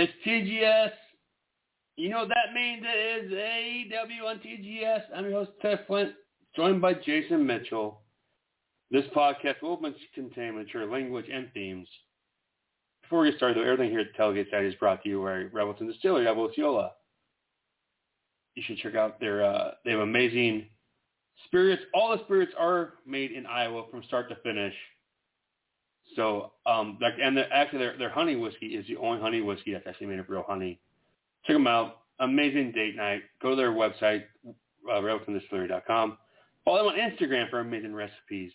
It's TGS. You know what that means? It is AEW on TGS. I'm your host, Ted Flint, joined by Jason Mitchell. This podcast will contain mature language and themes. Before we get started, though, everything here at Tailgate Side is brought to you by Revelton Distillery of Osceola. You should check out their, uh, they have amazing spirits. All the spirits are made in Iowa from start to finish. So, um, like, and the, actually, their their honey whiskey is the only honey whiskey that's actually made of real honey. Check them out. Amazing date night. Go to their website, uh. Follow them on Instagram for amazing recipes.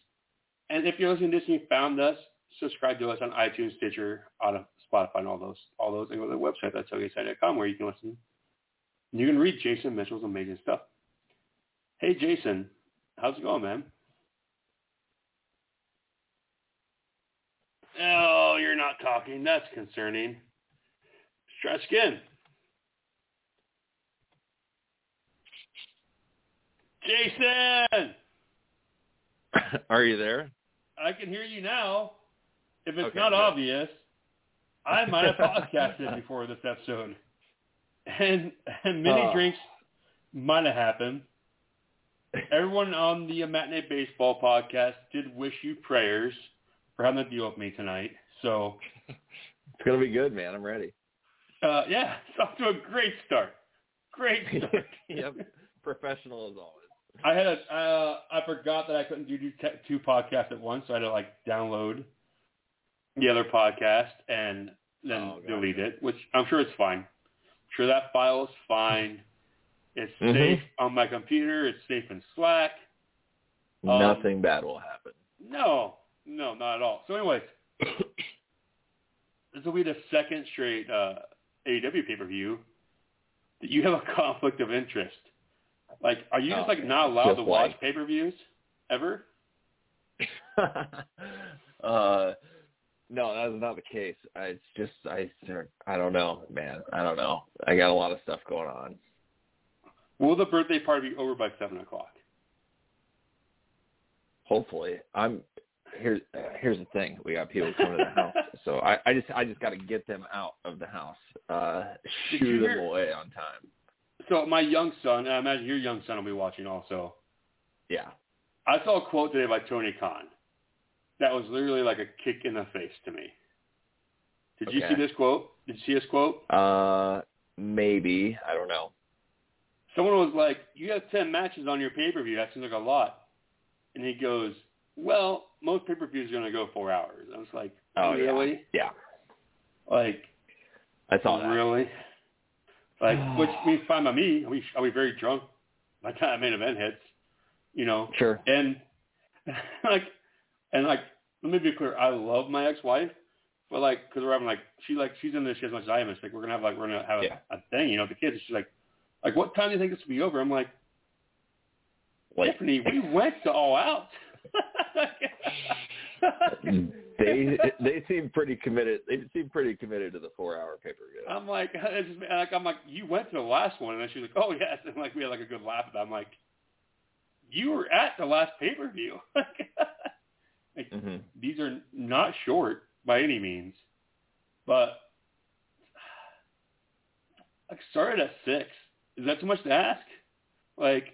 And if you're listening to this and you found us, subscribe to us on iTunes, Stitcher, on Spotify, and all those, all those, and go to the website, that's tailgateside.com, where you can listen. You can read Jason Mitchell's amazing stuff. Hey, Jason, how's it going, man? Oh, you're not talking. That's concerning. Try again. Jason! Are you there? I can hear you now. If it's Okay, not good. obvious, I might have podcasted before this episode. And, and many Oh. drinks might have happened. Everyone on the Matinee Baseball podcast did wish you prayers for having to deal with me tonight. So, It's gonna be good, man. I'm ready. uh, yeah, it's off to a great start. Great start. yep. Professional as always. I had a, uh, I forgot that I couldn't do two, two podcasts at once, so I had to like download the other podcast and then Oh, delete it, which I'm sure it's fine. I'm sure that file is fine. It's Mhm. safe on my computer. It's safe in Slack. Um, Nothing bad will happen. No, no, not at all. So anyways, this will be the second straight uh, AEW pay-per-view that you have a conflict of interest. Like, are you just Oh, like not allowed just to watch like- pay-per-views ever? uh, no, that's not the case. I, it's just I I don't know, man. I don't know. I got a lot of stuff going on. Will the birthday party be over by seven o'clock? Hopefully, I'm. Here's here's the thing. We got people coming to the house, so I, I just I just got to get them out of the house. Uh, Did shoo them hear- away on time. So my young son, and I imagine your young son will be watching also. Yeah. I saw a quote today by Tony Khan that was literally like a kick in the face to me. Did you see this quote? Did you see this quote? Uh, maybe I don't know. Someone was like, "You have ten matches on your pay-per-view. That seems like a lot." And he goes, "Well, most pay-per-views are going to go four hours." I was like, Oh "Really? yeah, yeah. Like, I saw that. really?" Like, which means fine by me. I'll be, I'll very drunk by the time main event hits, you know. Sure. And like, and like, let me be clear. I love my ex-wife, but like, because we're having like, she like, she's in this shit as much as I am. It's like we're gonna have like, we're gonna have a, Yeah. a thing, you know, the kids. She's like, like, what time do you think this will be over? I'm like, Like Tiffany, we went to All Out. they they seem pretty committed. They seem pretty committed to the four hour pay per view. I'm like, just, like, I'm like, you went to the last one, and then she's like, oh yes, and like we had like a good laugh. It. I'm like, you were at the last pay per view. like, hmm these are not short by any means, but like started at six. Is that too much to ask? Like,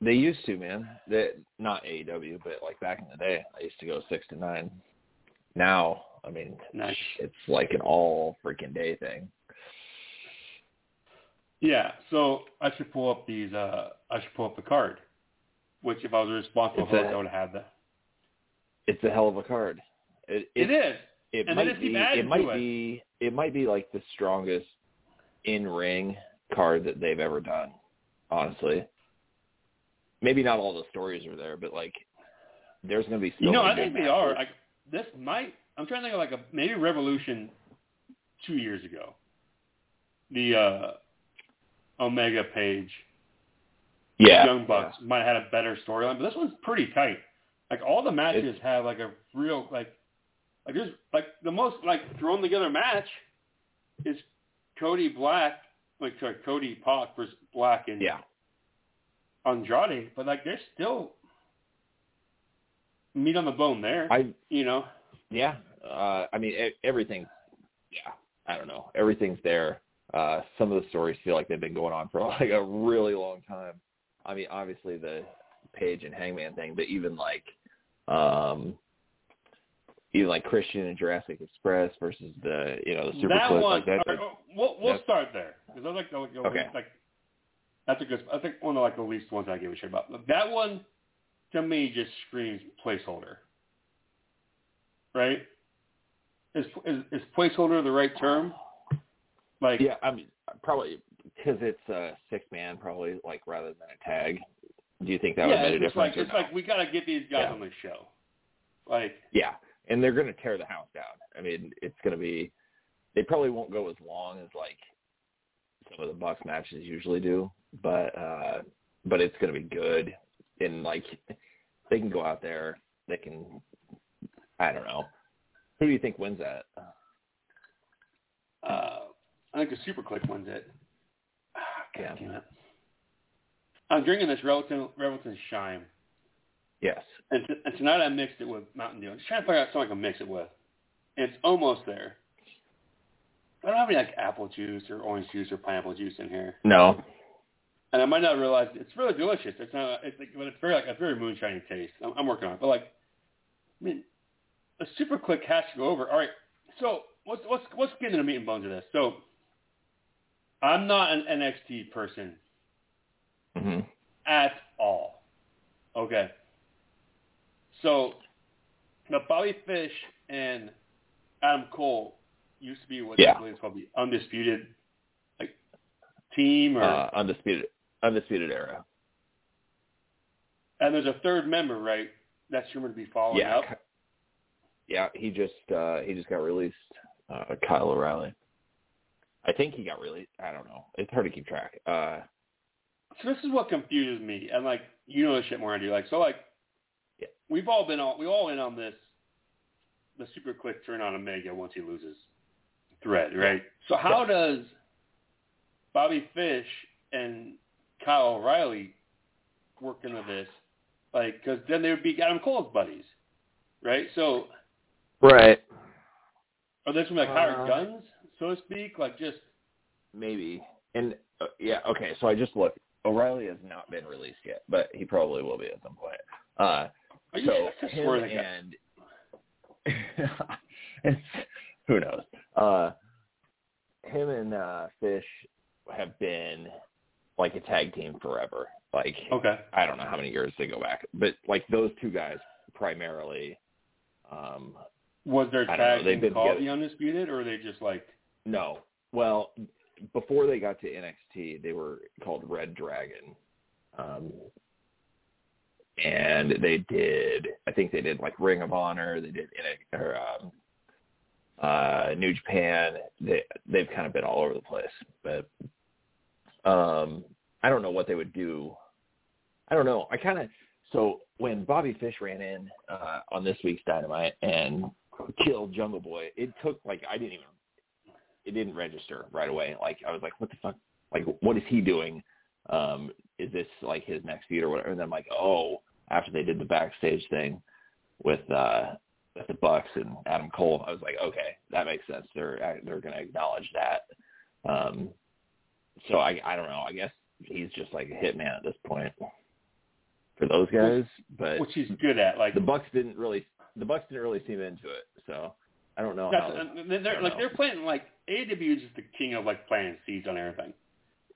They used to, man. They, not AEW, but like back in the day, I used to go six to nine. Now, I mean, Nice. it's like an all freaking day thing. yeah. So I should pull up these. uh I should pull up the card. Which, if I was responsible host, I would have that. It's a hell of a card. It, It is. It And might be. It might it. be. It might be like the strongest in ring card that they've ever done. Honestly, maybe not all the stories are there, but like, there's going to be. So You know, I think they are. Like this might. I'm trying to think of like a maybe Revolution two years ago. The uh Omega page, yeah, Young Bucks might have had a better storyline, but this one's pretty tight. Like all the matches It's- have like a real like like there's like the most like thrown together match is Cody Black like sorry, Cody Pac versus Black and Yeah, Andrade, but like there's still meat on the bone there. I you know. yeah. Uh, I mean, e- everything. Yeah, I don't know. Everything's there. Uh, some of the stories feel like they've been going on for like a really long time. I mean, obviously the Page and Hangman thing, but even like, um, even like Christian and Jurassic Express versus the you know the Super that Clip, one. like that. right, we'll we'll start there because I like the, like, Okay. like that's a good. I think one of like the least ones I give a shit about. That one to me just screams placeholder. Right? Is is, is placeholder the right term? Like Yeah, I mean, probably because it's a six man, probably like rather than a tag. Do you think that would yeah, have made a like difference? or it's no? like we gotta get these guys Yeah. on the show. Like Yeah, and they're going to tear the house down. I mean, it's going to be. They probably won't go as long as like some of the Bucks matches usually do, but uh but it's going to be good. And like they can go out there, they can. I don't know. Who do you think wins that? uh I think the Super Kliq wins it. Ah, God Yeah. damn it. I'm drinking this Revelton Revelton Shine. Yes. And, t- and tonight I mixed it with Mountain Dew. I'm just trying to figure out something I can mix it with. And it's almost there. I don't have any like apple juice or orange juice or pineapple juice in here. No. And I might not realize it's really delicious. It's not. It's like, but it's very like a very moonshiny taste. I'm, I'm working on it. But like, I mean, a Super Kliq has to go over. All right. So let's let's let's get into the meat and bones of this. So I'm not an NXT person hmm at all. Okay. So, the Bobby Fish and Adam Cole used to be what Yeah. I believe is called the undisputed like team, or Uh, undisputed, undisputed era. and there's a third member, right? That's rumored to be following yeah. up. Yeah, he just uh he just got released. Uh Kyle O'Reilly. I think he got released. I don't know. It's hard to keep track. Uh So this is what confuses me, and like you know this shit more than I do. Like so, like Yeah. we've all been on we all in on this the Super Kliq turn on Omega once he loses thread, right? So how does Bobby Fish and Kyle O'Reilly working with this? Like, because then they would be Adam Cole's buddies, right? So Right. are they some like hired Uh, guns, so to speak? Like just Maybe. And uh, yeah, okay, so I just looked. O'Reilly has not been released yet, but he probably will be at some point. Uh are so I him swear and who knows? Uh him and uh Fish have been like a tag team forever. Like Okay. I don't know how many years they go back, but like those two guys primarily. Um, Was their don't know, tag team called the Undisputed, or are they just like no, well, before they got to NXT, they were called Red Dragon, um, and they did. I think they did like Ring of Honor. They did NXT, or um, uh, New Japan. They they've kind of been all over the place, but um, I don't know what they would do. I don't know. I kind of so when Bobby Fish ran in uh, on this week's Dynamite and killed Jungle Boy, it took like I didn't even it didn't register right away. Like I was like, what the fuck? Like what is he doing? Um, is this like his next feud or whatever? And then I'm like, oh, after they did the backstage thing with uh with the Bucks and Adam Cole, I was like, okay, that makes sense. They're they're going to acknowledge that. Um, so I I don't know. I guess he's just like a hitman at this point for those guys. But which he's good at? Like the Bucks didn't really the Bucks didn't really seem into it. So I don't know how. they're, don't like know. they're playing like AEW is just the king of like planting seeds on everything.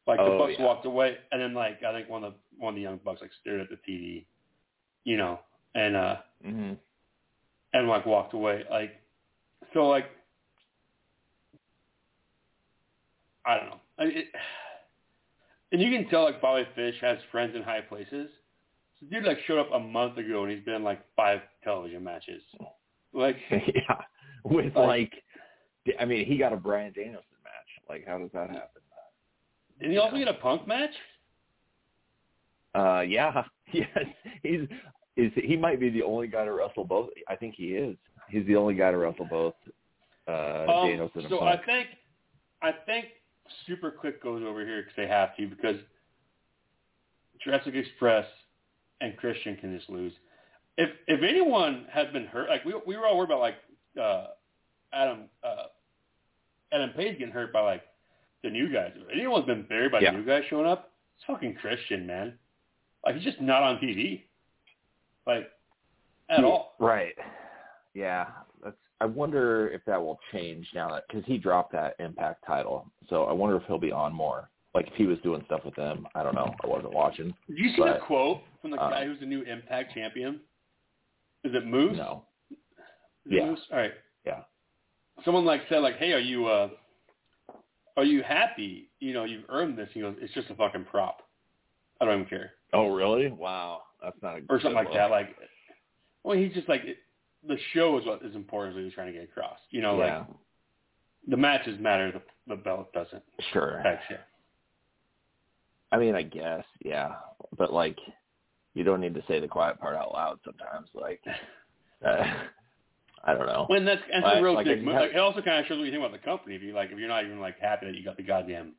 Like the Oh, Bucks yeah. walked away, and then like I think one of the one of the young Bucks like stared at the TV, you know, and uh hmm and like walked away. Like so like I don't know. I, mean, it, and you can tell like Bobby Fish has friends in high places. So dude like showed up a month ago and he's been in, like five television matches. Like yeah, with Like- like, I mean, he got a Bryan Danielson match. Like, how does that happen? did he also get a punk match? Uh, yeah, yes, he's is he might be the only guy to wrestle both. I think he is. He's the only guy to wrestle both. Uh, Um, Danielson and so Punk. I think I think Super Kliq goes over here because they have to because Jurassic Express and Christian can just lose. If if anyone had been hurt, like we we were all worried about like uh, Adam uh, Adam Page getting hurt by like the new guys. If anyone's been buried by Yeah. the new guys showing up, it's fucking Christian, man. Like he's just not on TV, like at all. Right. Yeah. I wonder if that will change now that because he dropped that Impact title, so I wonder if he'll be on more. Like if he was doing stuff with them, I don't know. I wasn't watching. Did you see But, the quote from the uh, guy who's the new Impact champion? Is it Moose? No. Is Yeah. Moose? All right. Yeah. Someone like said like, "Hey, are you uh, are you happy? You know, you've earned this." He goes, "It's just a fucking prop. I don't even care." Oh really? Wow. That's not a or something like look. that. Like, well, he's just like it, the show is what is important. That he's trying to get across. You know, yeah. like the matches matter. The the belt doesn't. Sure. Shit. I mean, I guess, yeah, but like, you don't need to say the quiet part out loud sometimes. Like, uh, I don't know. When that's that's Like- a real like dick move. have- Like, it also kind of shows what you think about the company. If you like, if you're not even like happy that you got the goddamn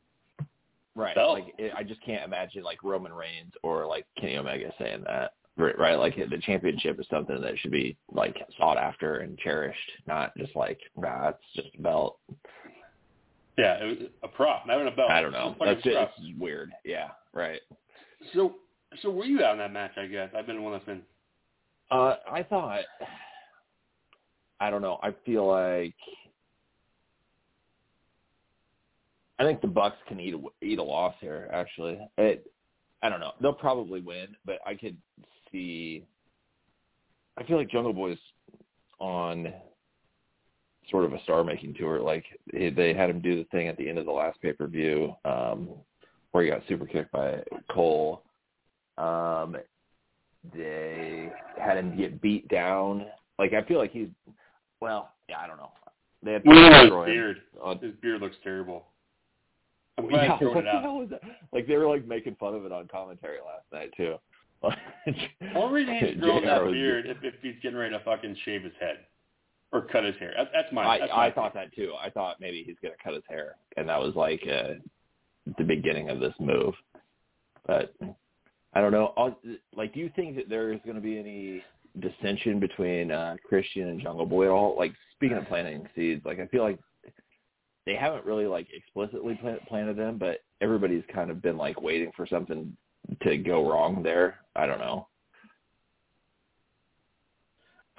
Right. belt. Like, it, I just can't imagine like Roman Reigns or like Kenny Omega saying that. Right. Right. Like the championship is something that should be like sought after and cherished, not just like, nah, it's just a belt. yeah, it was a prop, not even a belt. I don't know. That's just it's weird. Yeah. Right. So so were you out in that match? I guess I've been one that's been. Uh, I thought, I don't know. I feel like I think the Bucks can eat a, eat a loss here. Actually, it. I don't know. They'll probably win, but I could see. I feel like Jungle Boy's on sort of a star-making tour. Like they had him do the thing at the end of the last pay-per-view um, where he got super kicked by Cole. Um, they had him get beat down. Like I feel like he's well, yeah, I don't know. They had Look his beard. on- His beard looks terrible. I'm glad yeah, what it the out. hell was that? Like they were like making fun of it on commentary last night too. He's growing JR that beard if, if he's getting ready to fucking shave his head or cut his hair. That, that's my. I that's I my thought that too. I thought maybe he's gonna cut his hair, and that was like uh, the beginning of this move. But I don't know. I'll, like, do you think that there is going to be any dissension between uh, Christian and Jungle Boy at all? Like, speaking of planting seeds, like I feel like they haven't really like explicitly plant, planted them, but everybody's kind of been like waiting for something to go wrong there. I don't know.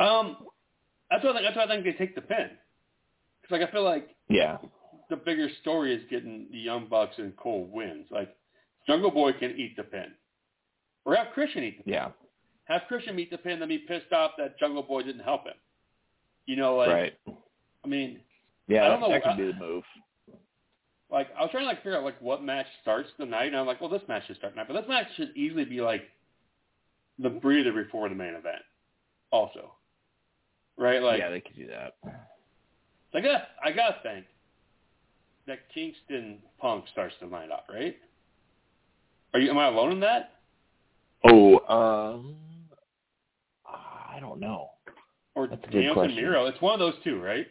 Um, that's why I think, that's why I think they take the pin. Because like I feel like Yeah, the bigger story is getting the Young Bucks and Cole wins. Like Jungle Boy can eat the pin, or have Christian eat the pin. yeah, Have Christian eat the pin, then be pissed off that Jungle Boy didn't help him. You know, like right. I mean, Yeah, I don't know, that could I- be the move. Like I was trying to like figure out like what match starts the night, and I'm like, well, this match should start tonight, but this match should easily be like the breather before the main event, also, right? Like, yeah, they could do that. I got I gotta think that Kingston Punk starts the night off, right? Are you? Am I alone in that? Oh, um, I don't know. Or That's a good question. It's one of those two, right?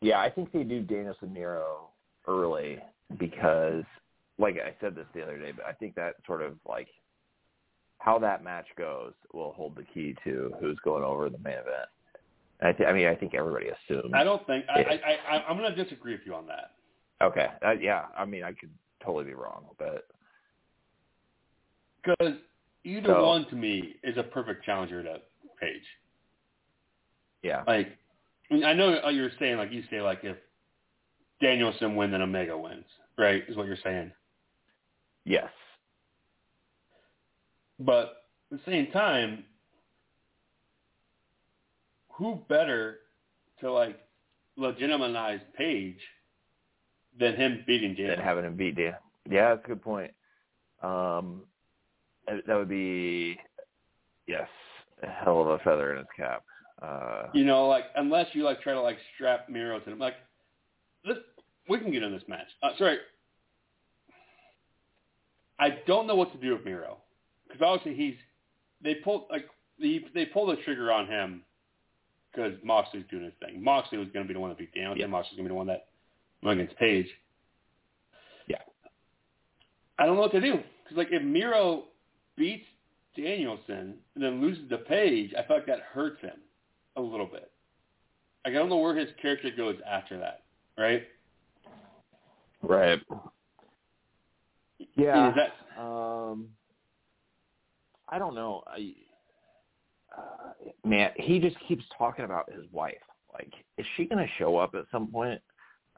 Yeah, I think they do Danielson Miro early because, like I said this the other day, but I think that sort of like how that match goes will hold the key to who's going over the main event. I, th- I mean, I think everybody assumes. I don't think I. I, I I'm going to disagree with you on that Okay, uh, yeah. I mean, I could totally be wrong, but because either So- one to me is a perfect challenger to Page. yeah, Like, I, I know you're saying like you say like if Danielson wins then Omega wins, right? Is what you're saying. yes, But at the same time, who better to like legitimize Page than him beating and Danielson? having him beat Dan. Yeah, that's a good point. Um, that would be yes, a hell of a feather in his cap. Uh, You know, like unless you like try to like strap Miro to him, like this, we can get in this match. Uh, sorry, I don't know what to do with Miro because obviously he's they pulled like he, they pulled the trigger on him because Moxley's doing his thing. Moxley was going to be the one that beat Danielson. Yeah. Moxley's going to be the one that went against Page. Yeah. I don't know what to do because like if Miro beats Danielson and then loses to Page, I feel like that hurts him a little bit. I don't know where his character goes after that, right? Right. Yeah. Is that Um, I don't know. I, uh, man, he just keeps talking about his wife. Like, is she going to show up at some point?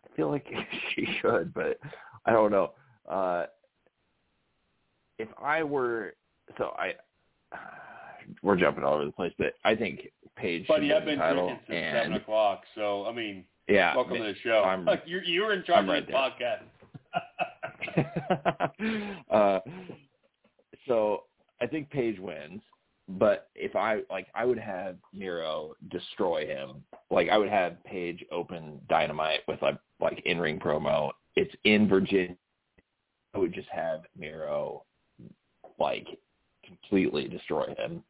I feel like she should, but I don't know. Uh, if I were, so I, we're jumping all over the place, but I think Page should Buddy, win I've the been title. drinking since and seven o'clock, so I mean, yeah, welcome to the show. I'm- Like you, you were in charge I'm of right this there. podcast. uh, so I think Page wins, but if I like, I would have Miro destroy him. Like I would have Page open Dynamite with a like in ring promo. It's in Virginia. I would just have Miro like completely destroy him.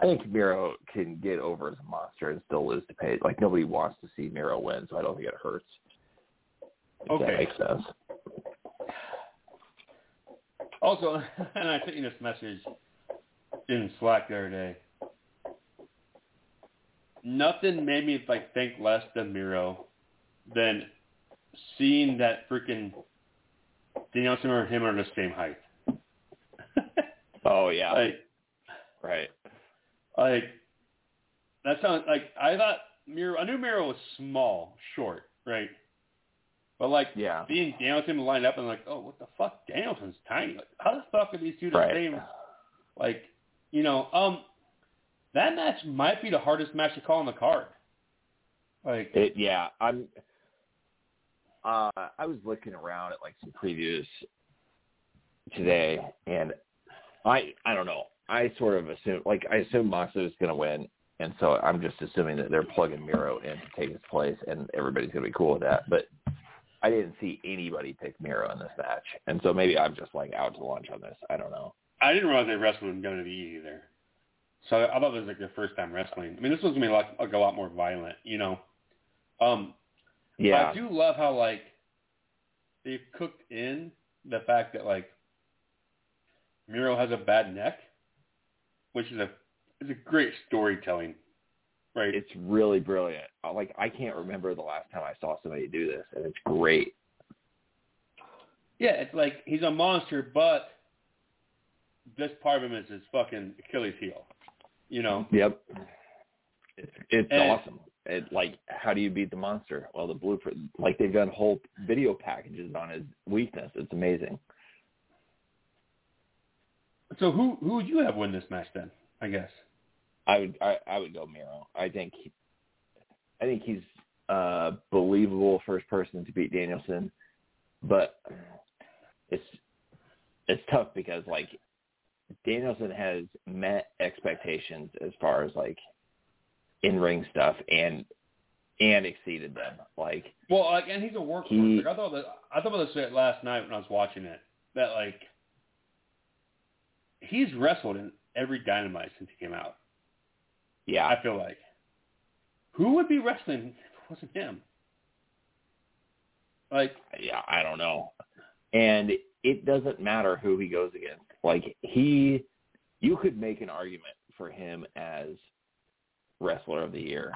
I think Miro can get over as a monster and still lose to Page. Like nobody wants to see Miro win, so I don't think it hurts. If Okay. that makes sense. Also, and I sent you this message in Slack the other day. Nothing made me like think less than Miro than seeing that freaking Danielson and him are the same height. Oh yeah. like, right. like that sounds like I thought Miro. I knew Miro was small, short, right? But like Yeah. seeing Danielson lined up and like, oh, what the fuck? Danielson's tiny. Like, how the fuck are these two the Right. same? Like, you know, um, that match might be the hardest match to call on the card. Like, It, yeah, I'm. Uh, I was looking around at like some previews today, and I I don't know. I sort of assume like I assume Moxley was going to win, and so I'm just assuming that they're plugging Miro in to take his place, and everybody's going to be cool with that. But I didn't see anybody pick Miro in this match, and so maybe I'm just like out to lunch on this. I don't know. I didn't realize they wrestled in WWE either. So I thought it was like their first time wrestling. I mean, this was gonna be like, like a lot more violent, you know. Um, Yeah, I do love how like they've cooked in the fact that like Miro has a bad neck, which is a is a great storytelling, right? it's really brilliant. Like I can't remember the last time I saw somebody do this, and it's great. yeah, it's like he's a monster, but this part of him is his fucking Achilles heel, you know. Yep. It's it's And- awesome. It like how do you beat the monster? Well, the blueprint like they've done whole video packages on his weakness. It's amazing. So who who would you have win this match then? I guess. I would I, I would go Miro. I think he, I think he's a believable first person to beat Danielson, but it's it's tough because like Danielson has met expectations as far as like in ring stuff and and exceeded them. Like Well, like, and he's a workhorse. He- like, I thought that I thought about this last night when I was watching it. That like he's wrestled in every Dynamite since he came out. yeah, I feel like who would be wrestling if it wasn't him? Like, yeah, I don't know. And it doesn't matter who he goes against. Like he, you could make an argument for him as wrestler of the year.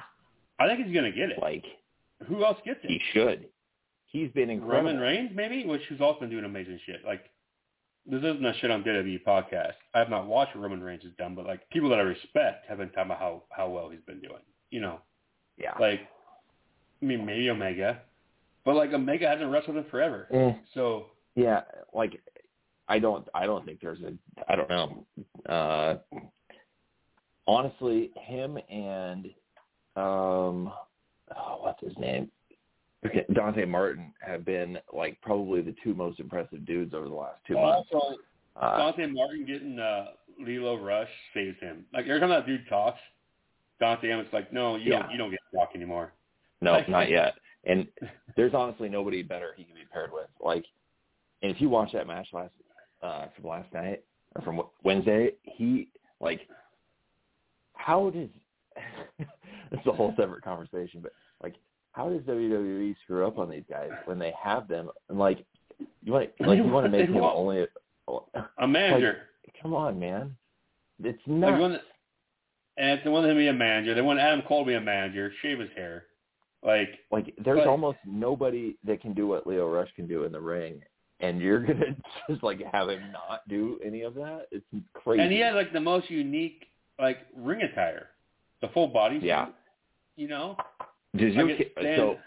I think he's gonna get it. Like Who else gets it? he should. He's been incredible. Roman Reigns, maybe, which who's also been doing amazing shit. Like, this isn't a shit on WWE podcast. I have not watched what Roman Reigns has done, but like people that I respect have been talking about how how well he's been doing. You know, Yeah. like, I mean, maybe Omega, but like Omega hasn't wrestled in forever. Eh, So yeah, like I don't I don't think there's a I don't know. Uh honestly, him and um oh, what's his name? Dante Martin have been like probably the two most impressive dudes over the last two months. also Uh, Dante Martin getting uh, Lio Rush saves him. Like every time that dude talks, Dante Emmett's like, no, you Yeah. don't you don't get to talk anymore. no, like- not yet. And there's honestly nobody better he can be paired with. Like, and if you watch that match last uh from last night or from Wednesday, he like how does it's a whole separate conversation, but like how does WWE screw up on these guys when they have them and like you want to, like you want to make him only A manager. come on man it's not one, and they want him to be a manager. They want Adam Cole to be a manager, shave his hair. Like, Like there's But- almost nobody that can do what Lio Rush can do in the ring, and you're gonna just like have him not do any of that. It's crazy. and he had like the most unique like ring attire, the full body suit. Yeah. You know. Did you? So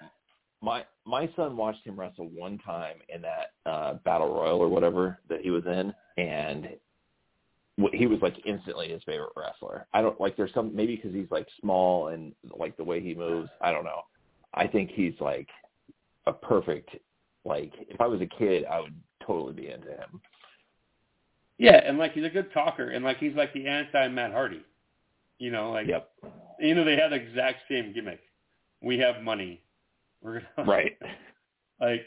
my my son watched him wrestle one time in that uh battle royal or whatever that he was in, and he was like instantly his favorite wrestler. I don't like. There's some maybe because he's like small and like the way he moves. I don't know. I think he's like a perfect. Like if I was a kid, I would totally be into him. Yeah, and like he's a good talker, and like he's like the anti Matt Hardy. You know, like Yep. you know they have the exact same gimmick. We have money. We're gonna Right. like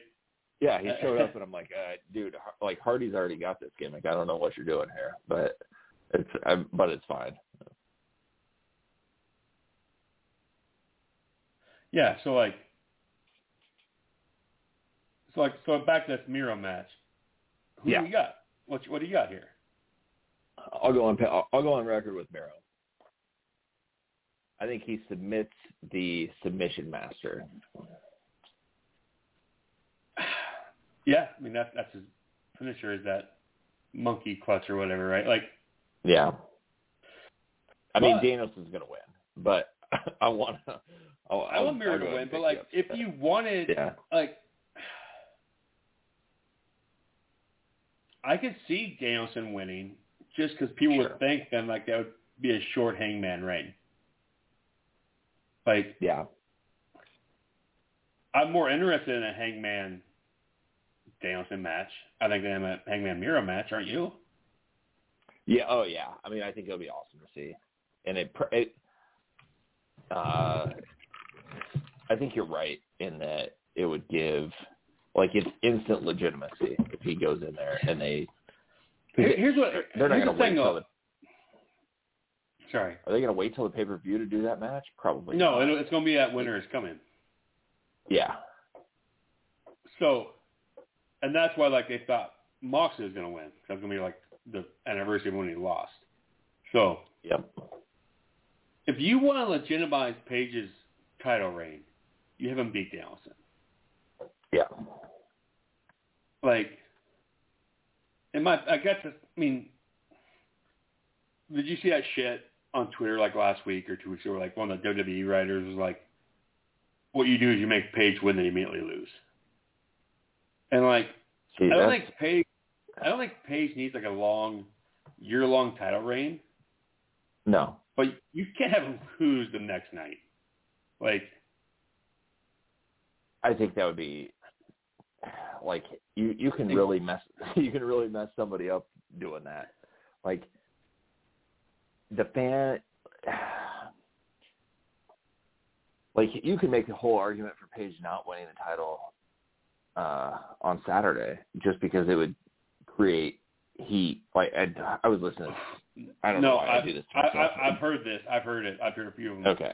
Yeah, he showed up and I'm like, uh, dude, like Hardy's already got this gimmick. I don't know what you're doing here, but it's um, but it's fine. yeah, so like so like so back to this Miro match. Who Yeah. do you got? What what do you got here? I'll go on. I'll I'll go on record with Miro. I think he submits the submission master. Yeah, I mean that's that's his finisher is that monkey clutch or whatever, right? Like Yeah. I mean, But- Danielson's gonna win, but I want to. I want Miro to win, but like if you wanted yeah, like I could see Danielson winning just because people Sure. would think then like that would be a short hangman reign. Like yeah, I'm more interested in a hangman Danielson match. I think than a hangman Miro match, aren't you? yeah. Oh yeah. I mean, I think it'll be awesome to see, and it. pr- it uh, I think you're right in that it would give like it's instant legitimacy if he goes in there and they. Here's what They're not here's going the to wait though. Sorry. Are they going to wait till the pay per view to do that match? Probably. No, not. it's going to be at Winter is Coming. Yeah. So, and that's why like they thought Moxley was going to win. That's going to be like the anniversary of when he lost. So Yep. if you want to legitimize Page's title reign, you have him beat Danielson. Yeah. Like, in my, I got guess, I mean, did you see that shit on Twitter like last week or two weeks ago? Like one of the WWE writers was like, "What you do is you make Page win, then you immediately lose." And like, See, I don't think Page, I don't think Page needs like a long, year-long title reign. no. But you can't have him lose the next night. Like, I think that would be like you you can really mess you can really mess somebody up doing that. Like the fan like you can make a whole argument for Page not winning the title uh on Saturday just because it would create heat. Like I, I was listening. I don't no, know why I, I've, do this. I, I, I've heard this. I've heard it. I've heard a few of them. okay.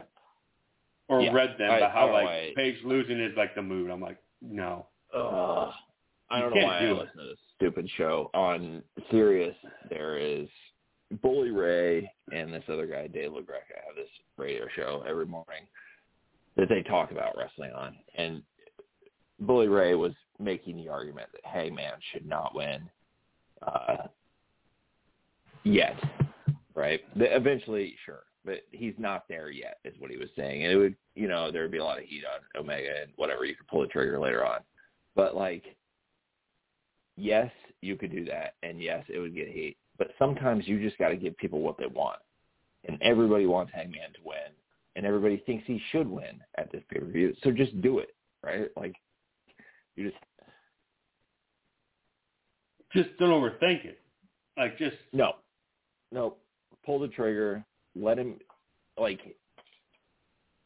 Or Yeah. read them I- about how like why- Page losing is like the mood. I'm like, no. Ugh. I don't know why do I it. listen to this stupid show. On Sirius, there is Bully Ray and this other guy, Dave LaGreca, have this radio show every morning that they talk about wrestling on. And Bully Ray was making the argument that Hangman should not win uh, yet, right? The, eventually, sure, but he's not there yet, is what he was saying. And it would, you know, there would be a lot of heat on Omega and whatever. You could pull the trigger later on. But like, yes, you could do that, and yes, it would get heat. But sometimes you just got to give people what they want, and everybody wants Hangman to win, and everybody thinks he should win at this pay per view. So just do it, right? Like, you just Just don't overthink it. Like just no, no, pull the trigger, let him, like,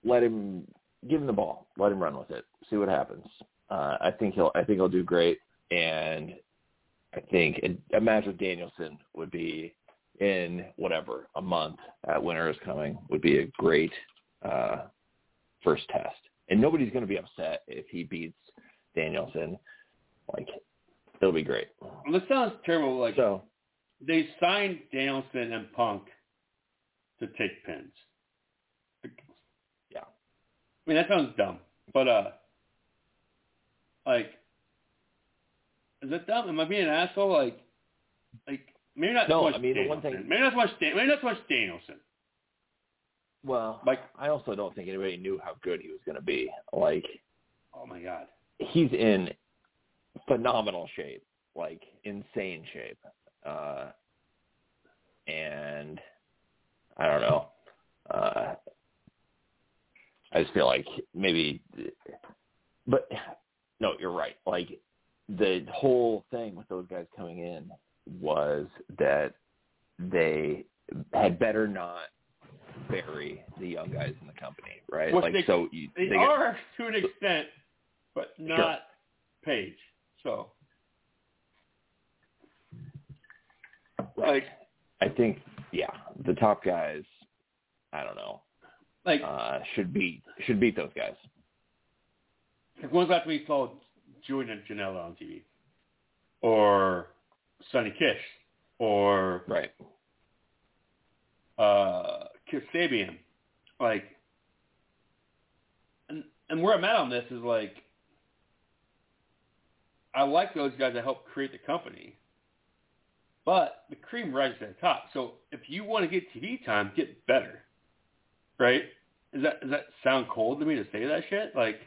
let him give him the ball, let him run with it, see what happens. Uh, I think he'll, I think he'll do great, and I think a, a match with Danielson would be in whatever a month at Winter is Coming would be a great uh, first test, and nobody's going to be upset if he beats Danielson. Like, it'll be great. this sounds terrible. Like So they signed Danielson and Punk to take pins. Yeah. I mean that sounds dumb. But uh, like, is that dumb? Am I being an asshole? Like, like maybe not No, so much I mean, the Danielson. one thing- maybe not so much. Dan- maybe not so much Danielson. Well, Like, I also don't think anybody knew how good he was going to be. Like, oh my god. he's in phenomenal shape, like insane shape. Uh, and I don't know. Uh, I just feel like maybe, but no, you're right. Like the whole thing with those guys coming in was that they had better not bury the young guys in the company, right? Like they- so you, They, get- are to an extent, but not Page. So, like, I think, yeah, the top guys. I don't know. like Uh, should beat should beat those guys. Like the last time we saw Julian Janela on TV? Or Sonny Kiss? Or Right. uh Sabian, Like and and where I'm at on this is like I like those guys that help create the company. But the cream rises to the top. So if you want to get TV time, get better. Right? Is that does that sound cold to me to say that shit? Like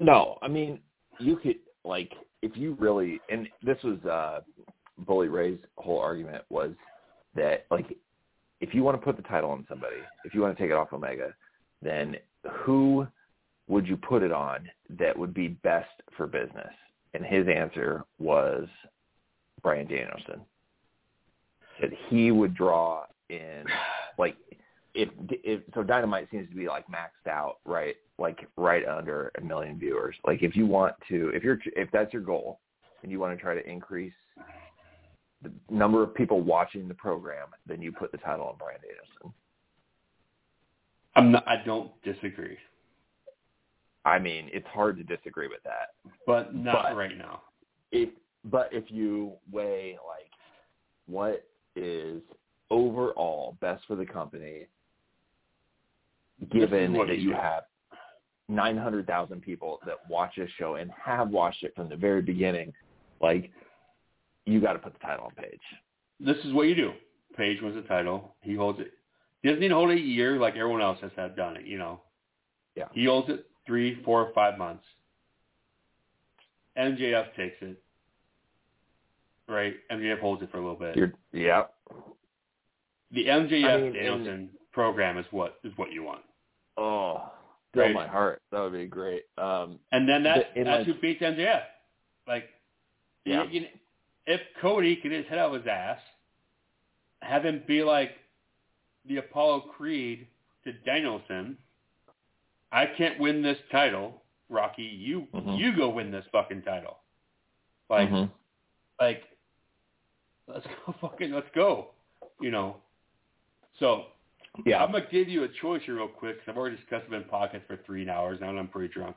No, I mean you could like if you really and this was uh Bully Ray's whole argument was that like if you want to put the title on somebody, if you want to take it off Omega, then who would you put it on that would be best for business? And his answer was Bryan Danielson. That he would draw in like if if so dynamite seems to be like maxed out right like right under a million viewers like if you want to if you're if that's your goal and you want to try to increase the number of people watching the program then you put the title on Bryan Danielson I'm not I don't disagree. I mean it's hard to disagree with that but not But- right now. if but if you weigh like what is overall best for the company given that you have 900,000 people that watch this show and have watched it from the very beginning like you got to put the title on page This is what you do. Page wins the title. He holds it. He doesn't need to hold it a year like everyone else has had done it. You know. Yeah. He holds it three, four, five months. MJF takes it. Right. MJF holds it for a little bit. you're yeah the MJF I mean, Danielson program is what is what you want. Oh fill my heart that would be great um And then that's But in that's like- who beats MJF. Like, Yeah. you- you- if Cody could his head out of his ass, have him be like the Apollo Creed to Danielson, I can't win this title, Rocky. You Mhm. you go win this fucking title. Like mhm. like let's go fucking let's go. You know. So yeah I'm gonna give you a choice here real quick 'cause I've already discussed it in pockets for three hours now, and I'm pretty drunk.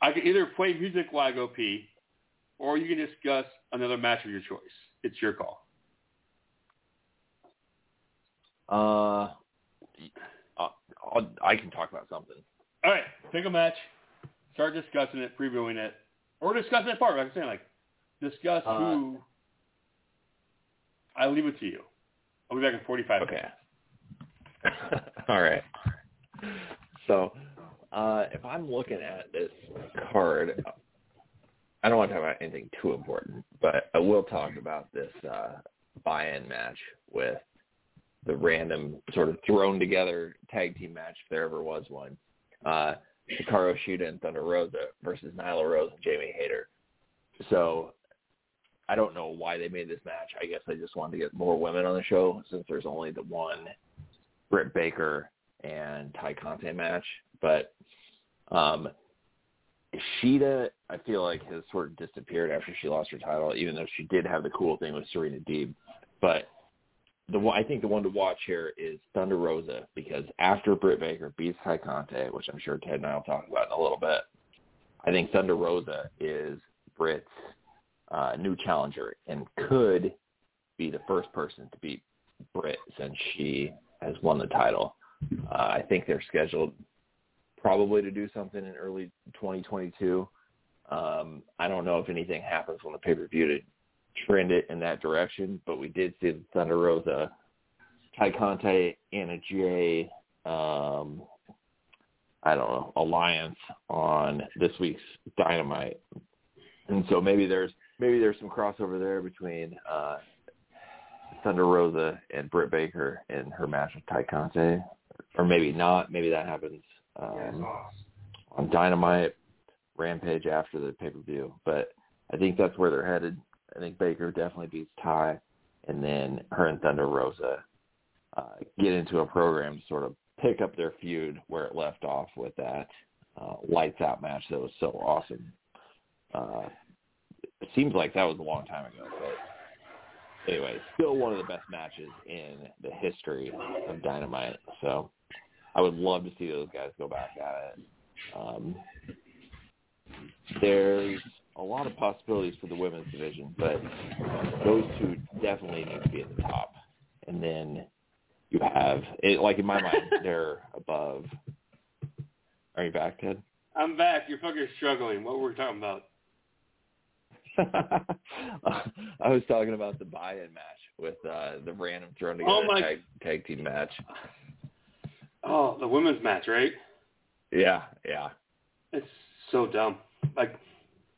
I can either play music while I go pee, or you can discuss another match of your choice. It's your call. uh I'll, I'll, can talk about something All right, pick a match, start discussing it, previewing it, or discussing it part. Like I'm saying, like discuss Uh, who. I leave it to you. I'll be back in 45 Okay. All right. So, uh, if I'm looking at this card, I don't want to talk about anything too important, but I will talk about this uh, buy-in match with the random sort of thrown together tag team match, if there ever was one. Uh, Hikaru Shida and Thunder Rosa versus Nyla Rose and Jamie Hayter. So I don't know why they made this match. I guess I just wanted to get more women on the show since there's only the one Britt Baker and Tay Conti match. But um Shida, I feel like has sort of disappeared after she lost her title, even though she did have the cool thing with Serena Deeb. But the one I think the one to watch here is Thunder Rosa because after Britt Baker beats Tay Conti, which I'm sure Ted and I will talk about in a little bit, I think Thunder Rosa is Britt's uh, new challenger and could be the first person to beat Britt since she has won the title. Uh, I think they're scheduled probably to do something in early 2022. Um, I don't know if anything happens on the pay per view to trend it in that direction, but we did see the Thunder Rosa, Tay Conti, Anna Jay, um, I don't know, alliance on this week's Dynamite, and so maybe there's maybe there's some crossover there between uh, Thunder Rosa and Britt Baker in her match with Tay Conti, or maybe not. Maybe that happens um, on Dynamite, Rampage after the pay per view. But I think that's where they're headed. I think Baker definitely beats Ty, and then her and Thunder Rosa uh, get into a program to sort of pick up their feud where it left off with that uh, lights out match that was so awesome. Uh, it seems like that was a long time ago, but anyway, still one of the best matches in the history of Dynamite. So I would love to see those guys go back at it. Um, there's a lot of possibilities for the women's division, but those two definitely need to be at the top. And then you have, it, like in my mind, they're above. Are you back, Ted? I'm back. You're fucking struggling. What were we talking about? I was talking about the buy-in match with uh, the random thrown together Oh, my- tag, tag team match. Oh, the women's match, right? Yeah, yeah, It's so dumb. Like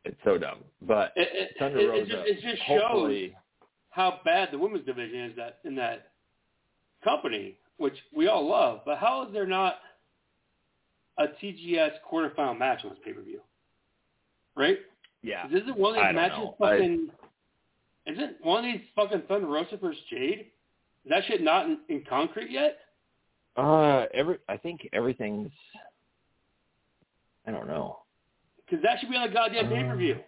it's so dumb. But it, it, Thunder it, it just, it just shows how bad the women's division is that in that company, which we all love. But how is there not a TBS quarterfinal match on this pay per view? Right? Yeah, Is Isn't one of these matches know. I- fucking? Isn't one of these fucking Thunder Rosa versus Jade? Is that shit not in, in concrete yet? uh, every I think everything's. I don't know. Because that should be on the goddamn pay per view.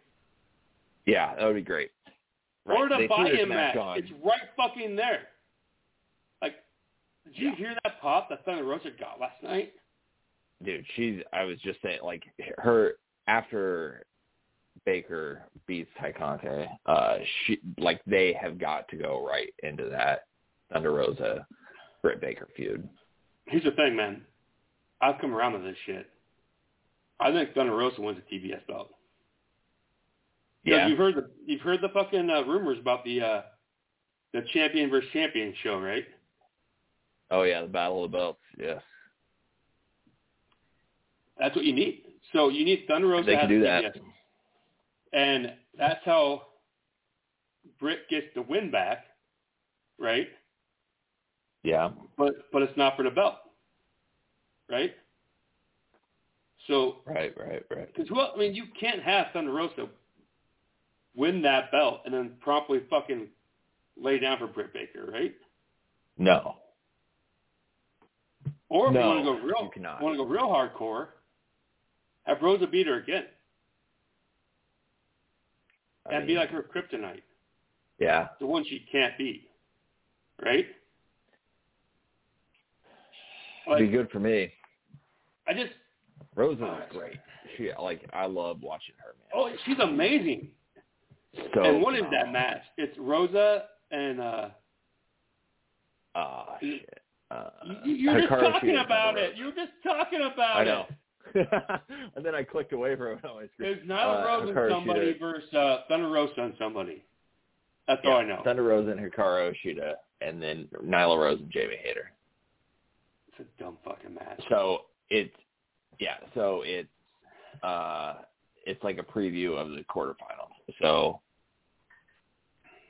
Yeah, that would be great. Right. Or the they threw this buy-in match match. It's right fucking there. Like, did you Yeah. hear that pop that Thunder Rosa got last night? dude, she's. I was just saying, like her after Baker beats Tay Conti, uh, she like they have got to go right into that Thunder Rosa, Britt Baker feud. Here's the thing, man. I've come around to this shit. I think Thunder Rosa wins the TBS belt. Yeah, You've heard the you've heard the fucking uh, rumors about the uh, the champion versus champion show, right? oh yeah, the Battle of the Belts. Yes, That's what you need. So you need Thunder Rosa They to can do that. TBS. And that's how Britt gets the win back, right? yeah, But but it's not for the belt, right? So right, right, right. because well, I mean, you can't have Thunder Rosa win that belt and then promptly fucking lay down for Britt Baker, right? No, Or if No, you want to go real, want to go real hardcore, have Rosa beat her again I and be mean, like her kryptonite, yeah, the one she can't beat, right? it'd Like be good for me. I just, Rosa is great. She like I love watching her, man. oh, she's amazing. So and what is that match? It's Rosa and uh Ah, shit. Uh, you, you're just talking Shida about it. You're just talking about I it. and then I clicked away from it on my screen. There's Nyla Uh, Rose and Hikaru somebody Shida. versus uh, Thunder Rosa and somebody. That's Yeah, all I know. Thunder Rosa and Hikaru Shida, and then Nyla Rose and Jamie Hayter. It's a dumb fucking match. So it's yeah. So it's uh it's like a preview of the quarterfinals. So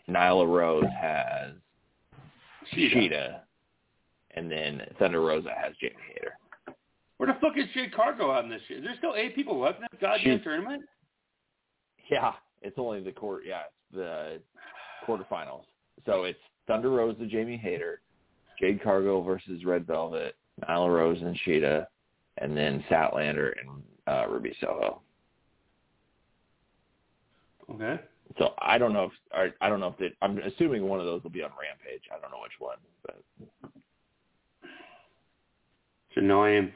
Nyla Rose has. Shida, and then Thunder Rosa has Jamie Hayter. Where the fuck is Jade Cargill out in this shit? Is there still eight people left in that goddamn She- tournament? Yeah, it's only the court. Yeah, it's the quarterfinals. So it's Thunder Rosa, Jamie Hayter, Jade Cargill versus Red Velvet, Nyla Rose and Shida, and then Statlander and uh, Ruby Soho. Okay. So I don't know if or I don't know if they, I'm assuming one of those will be on Rampage. I don't know which one, but It's annoying.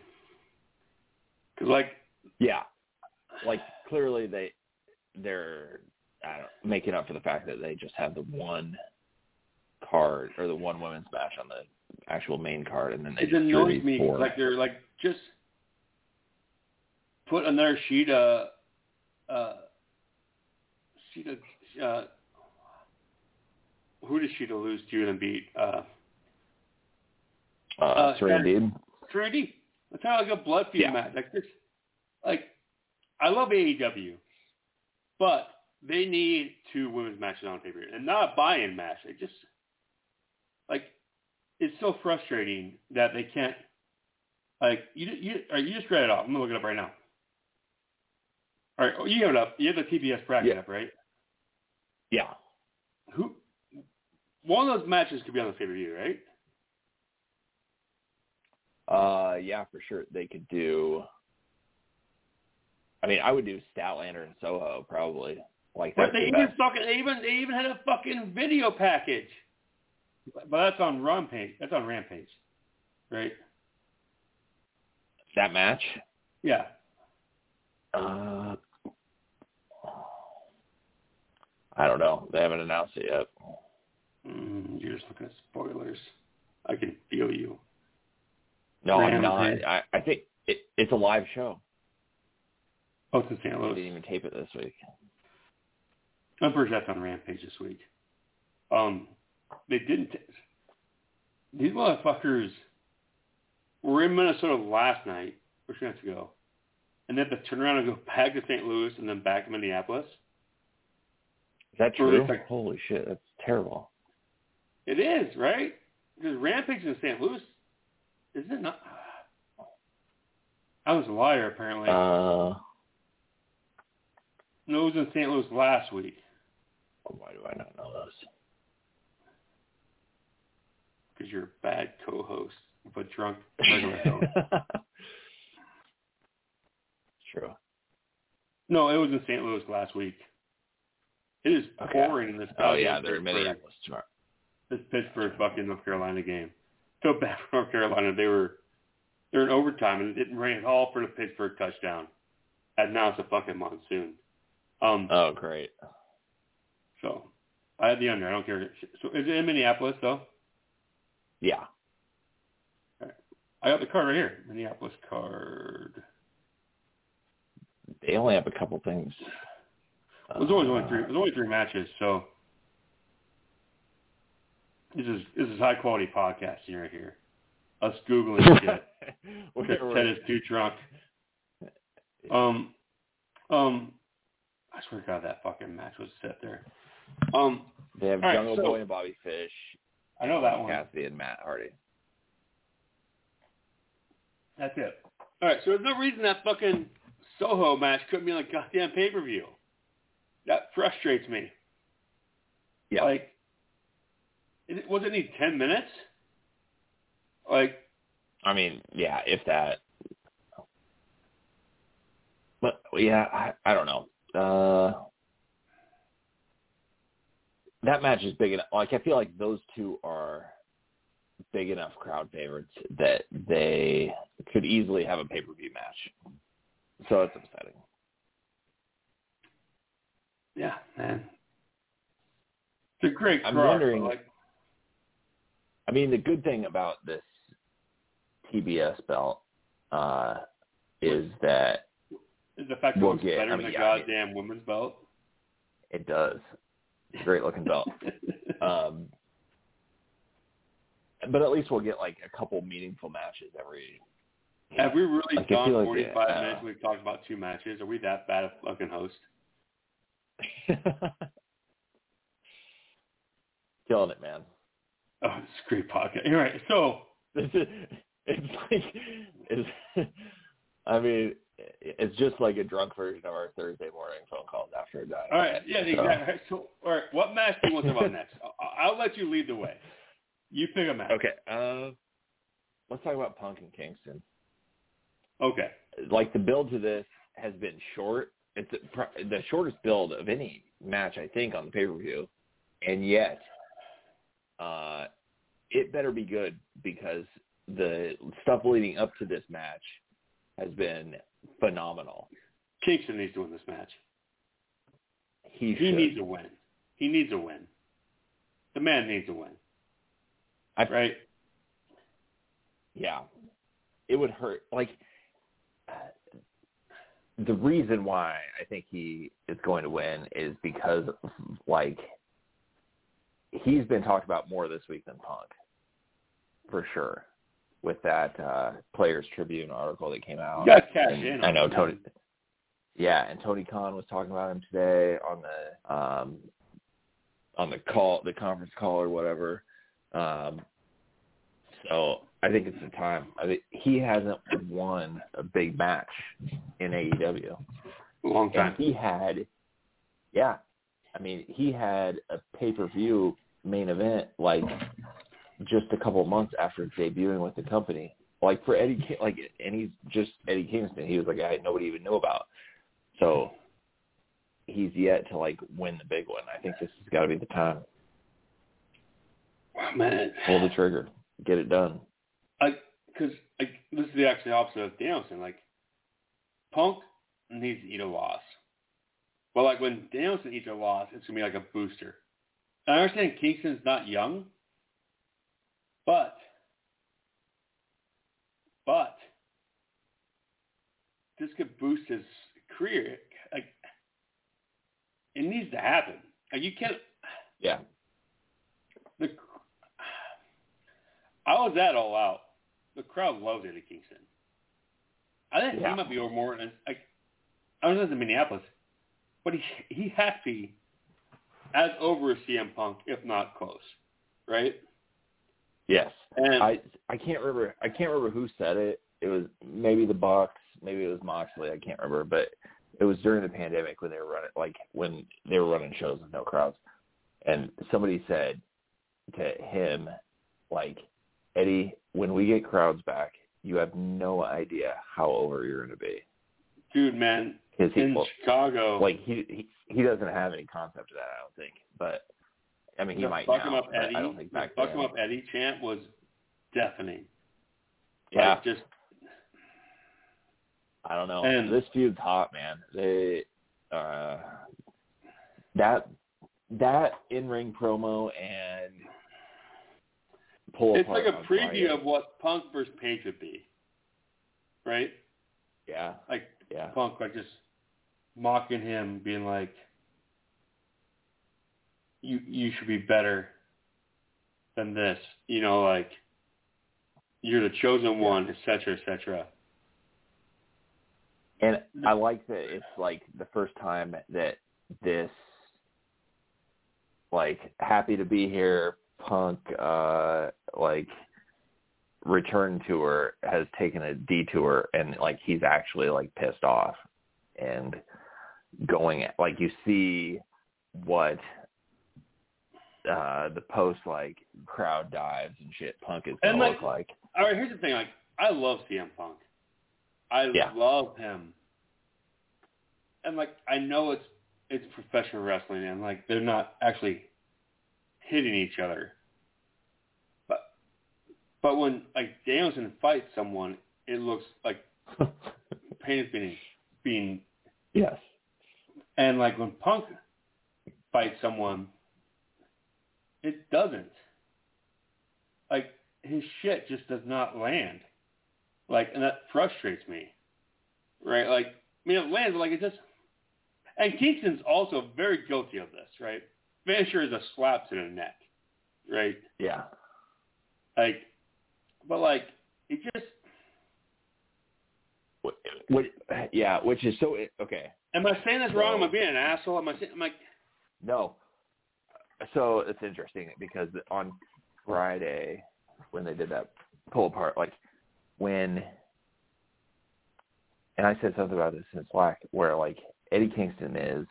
Cause like, yeah, like clearly they they're I don't, making up for the fact that they just have the one card or the one women's match on the actual main card, and then they it just annoys me. four. Like they're like just put another Shida, uh, Shida, uh, who did Shida lose to and beat? Uh, Uh, Uh, Serena Sarah- Deeb. It's kind of like a blood feud Yeah. match. Like this, like I love AEW, but they need two women's matches on paper and not a buy-in match. It just like it's so frustrating that they can't. Like you, you, you just read it off. I'm gonna look it up right now. All right, oh, you have it up. You have the TBS bracket Yeah. up, right? Yeah. Who? One of those matches could be on the pay-per-view, right? Uh, yeah, for sure. They could do. I mean, I would do Statlander and Soho probably. Like But they the even best. fucking they even they even had a fucking video package. But that's on Rampage. That's on Rampage, right? That match. Yeah. Uh, I don't know. They haven't announced it yet. Mm, you're just looking at spoilers. I can feel you. No, I'm not. I, I think it, it's a live show. Oh, it's in St. They Louis. didn't even tape it this week. I'm sure that's on Rampage this week. Um, they didn't. These motherfuckers were in Minnesota last night, or two nights ago, and they had to turn around and go back to St. Louis and then back to Minneapolis. Is that true? like- Holy shit, that's terrible. It is, right? Because Rampage in St. Louis, isn't it not? I was a liar, apparently. Uh, no, it was in St. Louis last week. why do I not know this? Because you're a bad co-host, but drunk regular. True. No, it was in St. Louis last week. It is Okay. pouring in this. Oh yeah, they're in Minneapolis tomorrow. This Pittsburgh fucking North Carolina game. So bad for North Carolina. They were they're in overtime and it didn't rain at all for the Pittsburgh touchdown. And now it's a fucking monsoon. Um. Oh great. So I had the under. I don't care. So is it in Minneapolis though? Yeah. I got the card right here. Minneapolis card. They only have a couple things. There's always only Uh, three. There's only three matches, so this is this is high quality podcasting right here. Us googling shit. We're- Ted is too drunk. Um, um, I swear to God, that fucking match was set there. Um, they have all right, Jungle so- Boy and Bobby Fish. I know that one. Cassidy and Matt Hardy. That's it. All right, so there's no reason that fucking Soho match couldn't be on a goddamn pay per view. That frustrates me. Yeah. Like, it, was it need ten minutes? Like, I mean, yeah, if that. But yeah, I, I don't know. Uh, that match is big enough. Like I feel like those two are big enough crowd favorites that they could easily have a pay per view match. So it's upsetting. yeah, man, it's a great I'm card. wondering- like, I mean, the good thing about this TBS belt uh, is that is the fact that We'll it's get- better I than mean, the yeah, I mean- goddamn women's belt. it does. It's a great looking belt. Um, but at least we'll get like a couple meaningful matches every. Have we really Like, gone like, 45 uh, minutes? We've talked about two matches. Are we that bad a fucking host? Killing it, man. Oh, it's a great podcast. All right, so This is, it's like it's. I mean, it's just like a drunk version of our Thursday morning phone calls after a diet. all right, yeah, So- exactly. So, all right, what match do you want to talk about next? I'll, I'll let you lead the way. You pick a match. Okay. Uh, let's talk about Punk and Kingston. Okay. Like the build to this has been short. It's the- the shortest build of any match I think on the pay per view, and yet, uh, it better be good because the stuff leading up to this match has been phenomenal. Kingston needs to win this match. He, He needs a win. He needs a win. The man needs a win. I- right? yeah, it would hurt. Like the reason why I think he is going to win is because like he's been talked about more this week than Punk, for sure. With that uh Players Tribune article that came out, You cash And in. I know. Tony. Yeah, and Tony Khan was talking about him today on the um on the call, the conference call or whatever. Um So I think it's the time. I think he hasn't won a big match in AEW. long And time. he had, yeah, I mean, he had a pay per view main event like just a couple of months after debuting with the company. Like for Eddie, Ki- like, and he's just Eddie Kingston. He was like a guy nobody even knew about. So he's yet to like win the big one. I think this has got to be the time. Oh, man, Pull the trigger, get it done. I because this is the actually opposite of Danielson. Like Punk needs to eat a loss, but like when Danielson eats a loss, it's gonna be like a booster. And I understand Kingston's not young, but but this could boost his career. Like it needs to happen. Like you can't. Yeah, The I was at all out. The crowd loves Eddie Kingston. I think Yeah. he might be over more. Like I was in Minneapolis, but he he has to be as over as CM Punk, if not close, right? yes. And I I can't remember I can't remember who said it. It was maybe the Bucks, maybe it was Moxley. I can't remember, but it was during the pandemic when they were running like when they were running shows with no crowds, and somebody said to him like Eddie, when we get crowds back, you have no idea how over you're going to be dude, man, he in well, Chicago, like he, he he doesn't have any concept of that. I don't think, but I mean he the might fuck him now. up Eddie, I don't think the fuck him up Eddie chant was deafening. Yeah. Like, just I don't know. And- this feud's hot, man. They uh that that in ring promo and pull it's like a preview Friday. of what Punk versus Page would be, right? yeah, Like yeah, Punk like just mocking him, being like, "You you should be better than this," you know, like you're the chosen one, etc., cetera, et cetera. and I like that it's like the first time that this like happy to be here punk uh like return tour has taken a detour and like he's actually like pissed off and going at, like you see what uh the post like crowd dives and shit punk is gonna And, like, look like All right, here's the thing. Like, I love CM Punk. I Yeah. love him. And like, I know it's it's professional wrestling, and like, they're not actually hitting each other. But but when like Danielson fights someone, it looks like pain is being being yes and like when Punk fights someone, it doesn't. Like his shit just does not land. Like and that frustrates me. Right? Like I mean it lands like it just and Kingston's also very guilty of this, right? finisher is a slap to the neck. Right? yeah Like but like it just what yeah which is so okay am I saying this wrong? Am I being an asshole? Am I saying am I No. So it's interesting because on Friday when they did that pull apart, like when, and I said something about this in Slack, where like Eddie Kingston is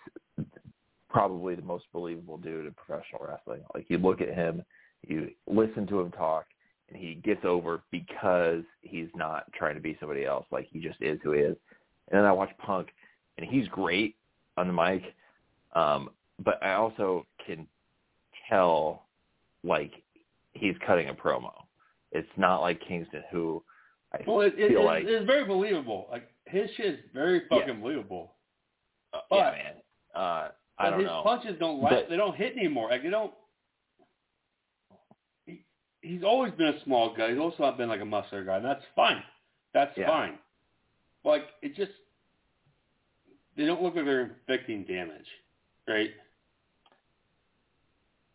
probably the most believable dude in professional wrestling. Like you look at him, you listen to him talk, and he gets over because he's not trying to be somebody else. Like he just is who he is. And then I watch Punk, and he's great on the mic. Um, but I also can tell like he's cutting a promo. It's not like Kingston who I Well, it, feel it- like it's very believable. Like his shit is very fucking Yes. believable. uh, but- yeah, man. Uh, I don't his know. punches don't last. But- they don't hit anymore. Like they don't. He, he's always been a small guy. He's also not been like a muscular guy, and that's fine. That's Yeah. fine. Like it just they don't look like they're inflicting damage, right?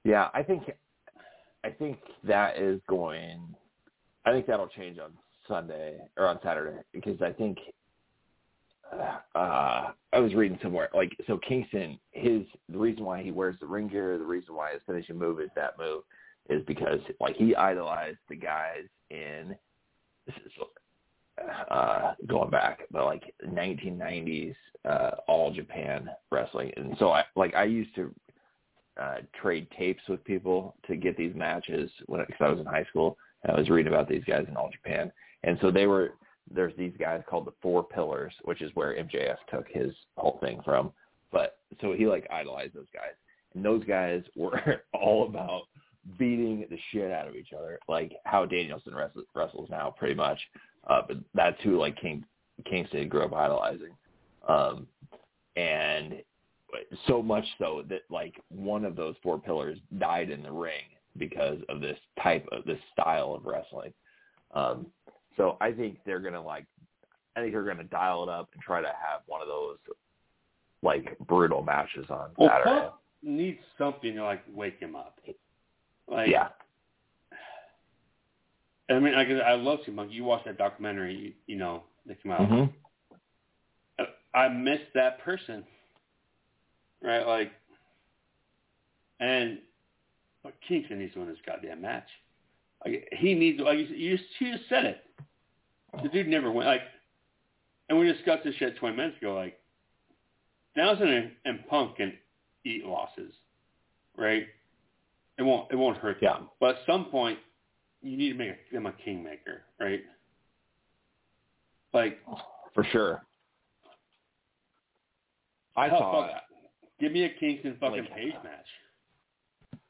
Yeah, I think I think that is going. I think that'll change on Sunday or on Saturday because I think uh, I was reading somewhere like so Kingston his the reason why he wears the ring gear the reason why his finishing move is that move is because like he idolized the guys in this is uh going back but like 1990s uh all Japan wrestling. And so I like I used to uh trade tapes with people to get these matches when because I was in high school and I was reading about these guys in all Japan. And so they were there's these guys called the Four Pillars, which is where MJF took his whole thing from. But so he like idolized those guys, and those guys were all about beating the shit out of each other, like how Danielson wrestles, wrestles now, pretty much. Uh, but that's who like King Kingston grew up idolizing, um, and so much so that like one of those four pillars died in the ring because of this type of this style of wrestling. Um, so I think they're gonna like, I think they're gonna dial it up and try to have one of those like brutal matches on well, Saturday. Punk needs something to like wake him up. Like, yeah, I mean, I, I love CM Punk. You watch that documentary, you, you know, that came out. hmm I, I miss that person, right? Like, and but Kingston needs to win this goddamn match. Like, he needs, like you, you just, you just said it. The dude never went. Like, and we discussed this shit 20 minutes ago. Like, Danielson and, and Punk can eat losses, right? It won't. It won't hurt Yeah. them. But at some point, you need to make them a kingmaker, right? Like, for sure. I hell, thought fuck, give me a Kingston fucking Like- Page match.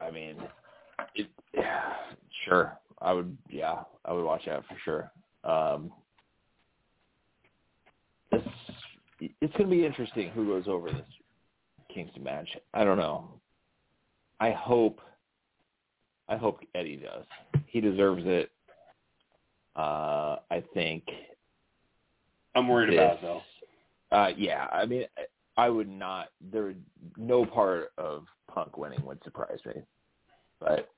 I mean, it, yeah, sure. I would, yeah, I would watch that for sure. Um, it's it's going to be interesting who goes over this Kingston match. I don't know. I hope, I hope Eddie does. He deserves it. Uh, I think. I'm worried this- about it though. Uh, yeah, I mean, I would not. There, no part of Punk winning would surprise me, but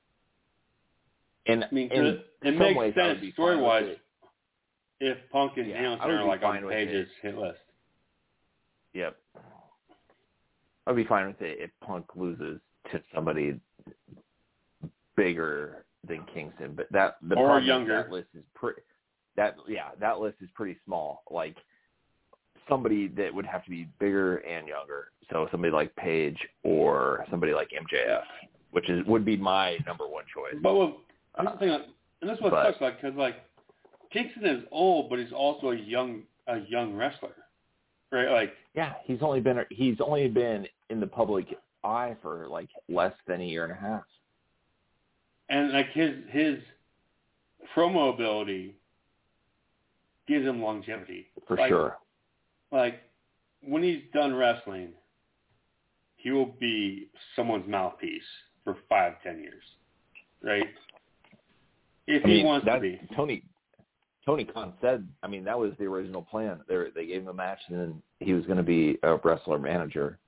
in I mean, in it, it makes ways, sense story wise if Punk and Yeah, Danielson are like on Page's it. hit list. Yep, I'd be fine with it if Punk loses to somebody bigger than Kingston, but that the Or younger. that list is pretty. That yeah, that list is pretty small. Like somebody that would have to be bigger and younger. So somebody like Page or somebody like MJF, which is would be my number one choice. But well, here's Uh, the thing, like, and that's what but- sucks, like, because like Kingston is old, but he's also a young a young wrestler, right? Like, Yeah, he's only been he's only been in the public eye for like less than a year and a half. and like his his promo ability gives him longevity. For Like, sure. Like when he's done wrestling, he will be someone's mouthpiece for five, ten years, right? If I he wants that, to be. Tony Tony Khan said, I mean, that was the original plan. They they gave him a match, and then he was going to be a wrestler manager.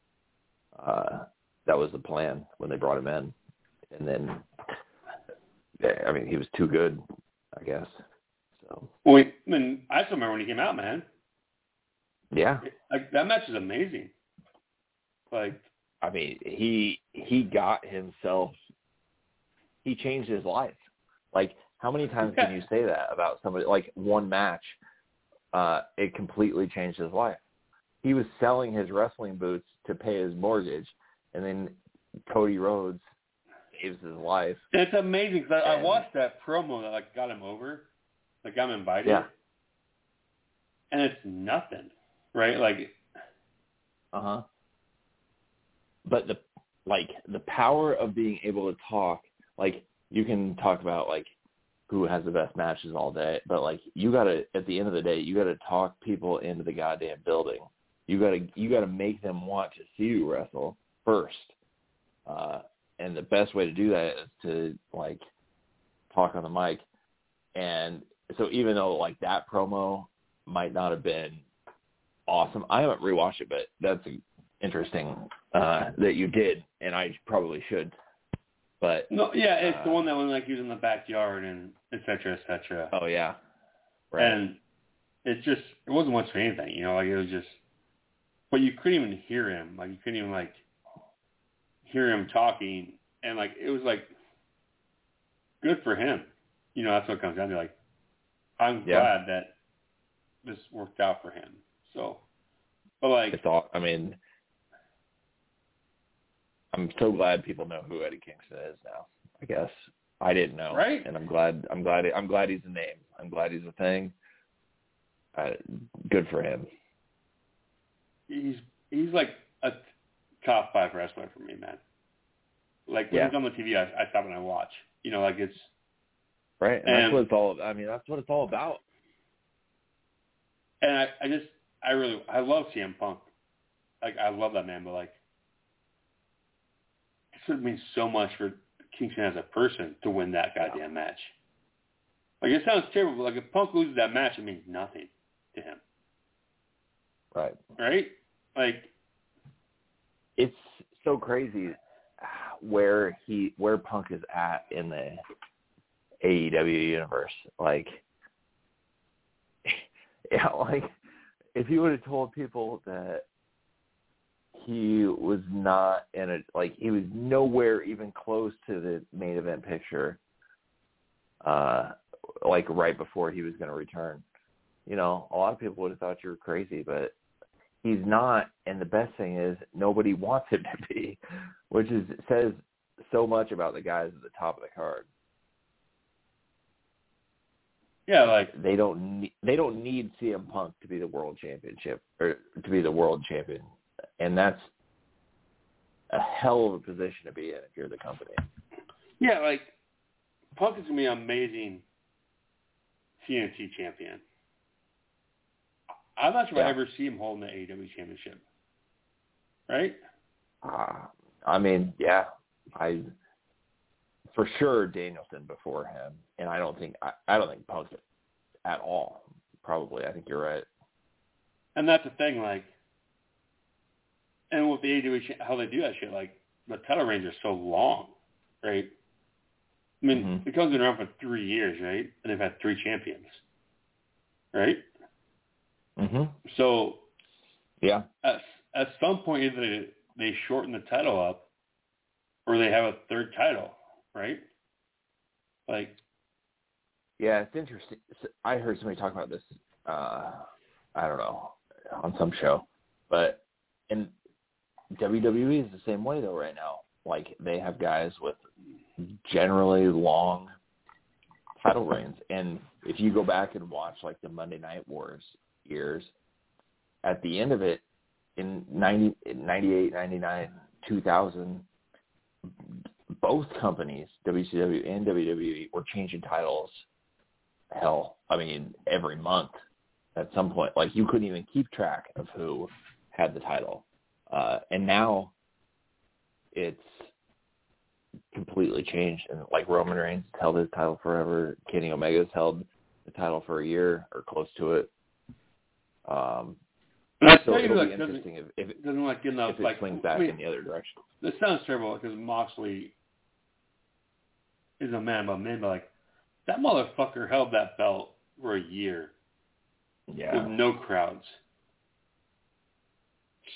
Uh, that was the plan when they brought him in, and then, yeah, I mean, he was too good, I guess. So Well, I mean, I still remember when he came out, man. yeah, Like that match is amazing. Like I mean, he he got himself. He changed his life. Like, how many times can you say that about somebody? Like one match, uh, it completely changed his life. He was selling his wrestling boots to pay his mortgage, and then Cody Rhodes saves his life. it's amazing because I, watched that promo that like got him over, like got him invited. Yeah. And it's nothing, right? Like Uh huh. But the like the power of being able to talk, like you can talk about like who has the best matches all day, but like you gotta at the end of the day, you gotta talk people into the goddamn building. You gotta you gotta make them want to see you wrestle first. Uh and the best way to do that is to like talk on the mic. And so even though like that promo might not have been awesome. I haven't rewatched it, but that's interesting uh, that you did, and I probably should. But no, yeah, it's uh, the one that when like he was in the backyard and et cetera, et cetera. Oh yeah, right. And it just it wasn't much for anything, you know, like it was just but you couldn't even hear him. Like you couldn't even like hear him talking and like it was like good for him. You know, that's what comes down to. Like I'm Yeah. glad that this worked out for him. So but like it's all. I mean, I'm so glad people know who Eddie Kingston is now. I guess I didn't know, Right. And I'm glad. I'm glad. I'm glad he's a name. I'm glad he's a thing. Uh, good for him. he's he's like a top five wrestler for me, man. Like when Yeah. he's on the TV, I, I stop and I watch. You know, like it's Right. And that's what it's all. I mean, that's what it's all about. and I, I just I really I love CM Punk. Like I love that man, but like it would mean so much for Kingston as a person to win that goddamn match. Like it sounds terrible, but like if Punk loses that match, it means nothing to him, Right. right? Like It's so crazy where he where Punk is at in the AEW universe. Like, yeah, like if you would have told people that he was not in a like he was nowhere even close to the main event picture, uh, like right before he was going to return. You know, a lot of people would have thought you were crazy, but he's not. And the best thing is nobody wants him to be, which is says so much about the guys at the top of the card. yeah, like They don't need, they don't need CM Punk to be the world championship or to be the world champion, and that's a hell of a position to be in if you're the company. yeah, like Punk is gonna be an amazing TNT champion. I'm not sure if I ever see him holding the AEW championship. Right? Uh, I mean, yeah, I for sure Danielson before him, and I don't think I, I don't think Punk at all. Probably, I think you're right. And that's the thing, like, and with the AEW, how they do that shit, like, the title reigns are so long, right? I mean, Mhm. the company's been around for three years, right? And they've had three champions, right? Mhm. So Yeah. at, at some point, either they, they shorten the title up or they have a third title, right? Like, Yeah, it's interesting. I heard somebody talk about this. Uh, I don't know on some show, but and WWE is the same way though. Right now, like they have guys with generally long title reigns, and if you go back and watch like the Monday Night Wars years, at the end of it, in 90, 98, 99, 2000, both companies, WCW and WWE, were changing titles. Hell, I mean, every month at some point. Like you couldn't even keep track of who had the title, uh, and now it's completely changed. And like Roman Reigns held his title forever. Kenny Omega's held the title for a year or close to it. Um, and so it'll be interesting if, if it, doesn't like get enough, if it like, swings back I mean, in the other direction. this sounds terrible because Moxley is a man about men, but like that motherfucker held that belt for a year Yeah, with no crowds.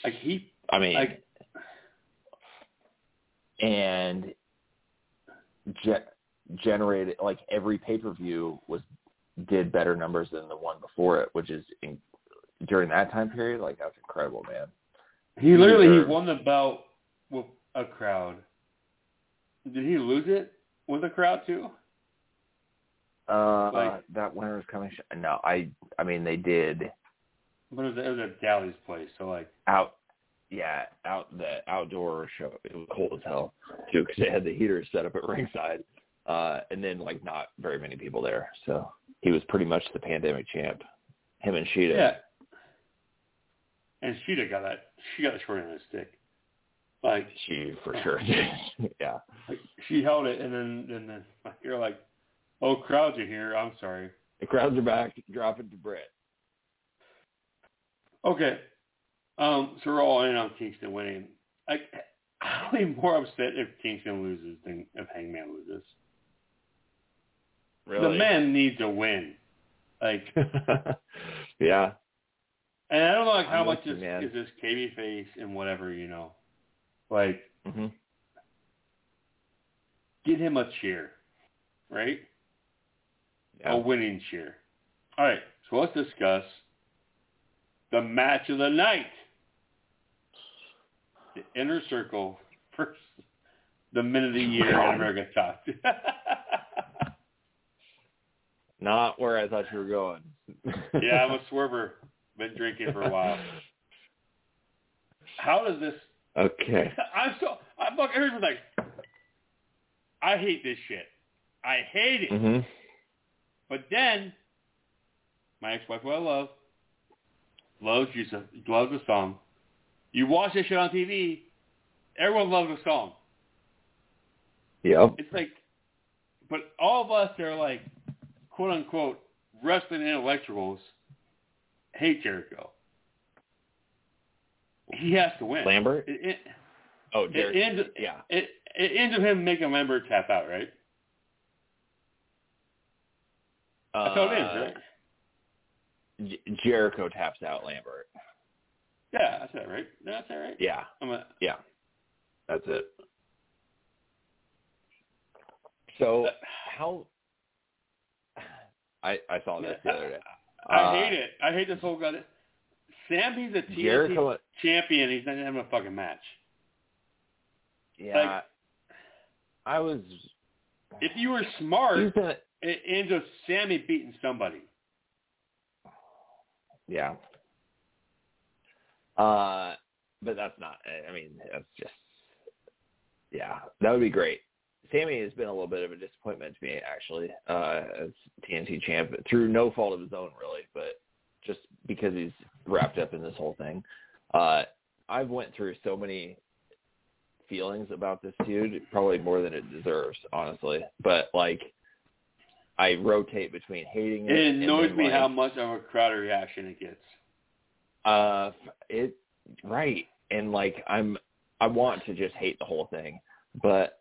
Like he, I mean, like and ge- generated like every pay per view was did better numbers than the one before it, which is in, during that time period. Like that's incredible, man. he literally he deserves- won the belt with a crowd. Did he lose it with a crowd too? Uh, Like- that winner is coming. Sh- no, I I mean they did But it was, it was at place, so like out. Yeah, out the outdoor show. It was cold as hell too because they had the heaters set up at ringside, uh, and then like not very many people there. So he was pretty much the pandemic champ. Him and Shida. yeah. And Shida got that. She got the short end of the stick. Like She for sure yeah. Like she held it, and then and then like, you're like, "Oh, crowds are here." I'm sorry. The crowds are back. Drop it to Britt. Okay. Um, so we're all in on Kingston winning. I, I'll be more upset if Kingston loses than if Hangman loses. Really? The man needs a win. Like, yeah. And I don't know like how I'm much is, man. is this KB face and whatever you know. Like, hmm get him a cheer, right? Yeah. A winning cheer. All right. So let's discuss the match of the night. The inner circle versus the minute of the year in America Top. Not where I thought you were going. yeah, I'm a swerver. Been drinking for a while. How does this? Okay. I'm so. I'm fucking. Here's the thing. I hate this shit. I hate it. hmm But then, my ex-wife, who I love, loves you, loves the song. You watch this shit on TV, everyone loves the song. Yep. It's like, but all of us are like, quote unquote, wrestling intellectuals hate Jericho. He has to win. Lambert? It, it, Oh, it, ends, yeah. it, it ends with him making Lambert tap out, right? That's how it ends, Uh, right? J- Jericho taps out Lambert. Yeah, that's it, right? That's it, right? Yeah. I'm a, Yeah. That's it. So how I I saw this the other day. I Uh, hate it. I hate this whole guy. Sam, he's a TNT Jericho champion. He's not having a fucking match. Yeah. Like- I was If you were smart, gonna it ends with Sammy beating somebody. yeah. Uh but that's not I mean, that's just yeah, that would be great. Sammy has been a little bit of a disappointment to me actually, uh as TNT champ through no fault of his own really, but just because he's wrapped up in this whole thing. Uh I've went through so many feelings about this feud, probably more than it deserves, honestly. But like I rotate between hating it. It and annoys then, me like, how much of a crowd reaction it gets. Uh, it right, and like I'm, I want to just hate the whole thing, but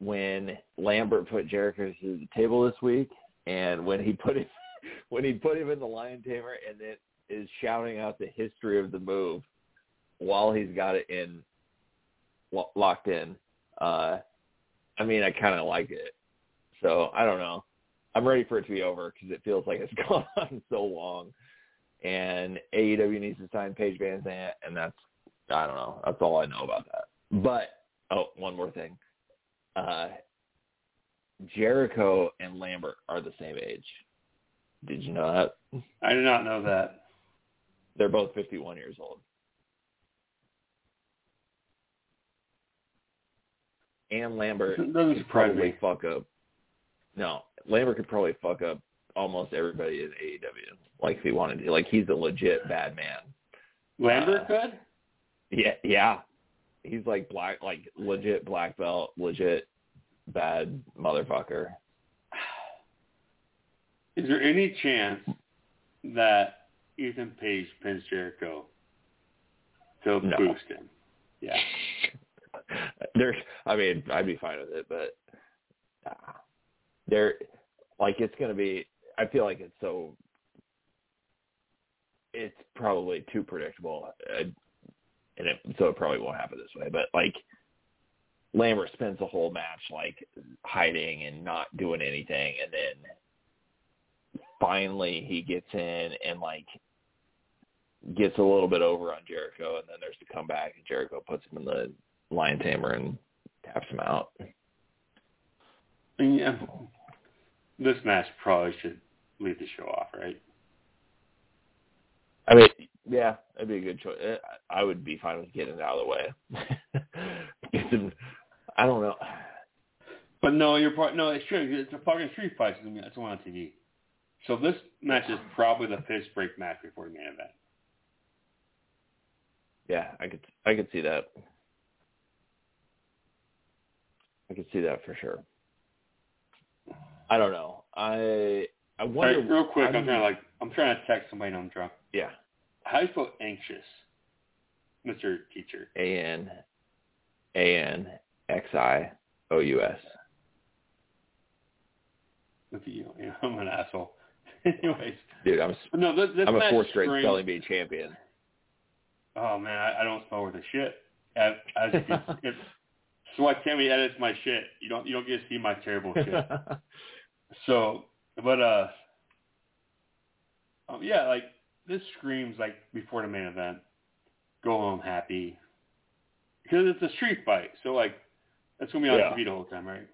when Lambert put Jericho to the table this week, and when he put him, when he put him in the Lion Tamer, and then is shouting out the history of the move while he's got it in lo- locked in. Uh, I mean, I kind of like it. So I don't know. I'm ready for it to be over because it feels like it's gone on so long and AEW needs to sign Paige VanZant, and that's I don't know. That's all I know about that. But oh, one more thing. Uh, Jericho and Lambert are the same age. Did you know that? I did not know that. They're both 51 years old. And Lambert could probably me. fuck up. No, Lambert could probably fuck up almost everybody in AEW, like if he wanted to. Like he's a legit bad man. Lambert Uh, could? Yeah, yeah. He's like black, like legit black belt, legit bad motherfucker. Is there any chance that Ethan Page pins Jericho to No. boost him? Yeah. There's, I mean, I'd be fine with it, but uh, there, like, it's gonna be. I feel like it's so. It's probably too predictable, uh, and it, so it probably won't happen this way. But like, Lambert spends the whole match like hiding and not doing anything, and then finally he gets in and like gets a little bit over on Jericho, and then there's the comeback, and Jericho puts him in the lion tamer and taps him out. Yeah. This match probably should leave the show off, right? I mean, yeah, that'd be a good choice. Uh, I would be fine with getting it out of the way. I don't know. But no, you're pro- no, it's true. It's a fucking street fight. I mean, it's one on TV. So this match is probably the fist break match before the main event. Yeah, I could, I could see that. I could see that for sure. I don't know. I, I wonder. right, real quick, I'm, I'm- trying to like, I'm trying to text somebody and I'm drunk. Yeah. How do you spell anxious, Mister Teacher? A N A N X I O U S. With you, you know, I'm an asshole. Anyways, Dude, I'm no, I'm a fourth grade spelling bee champion. Oh man, I, I don't spell worth a shit. As, as you can, if, so why Tammy edits my shit? You don't you don't get to see my terrible shit. So, but uh, um, yeah, like this screams like before the main event, go home happy, because it's a street fight. So like, that's gonna be on Yeah. TV the whole time, right?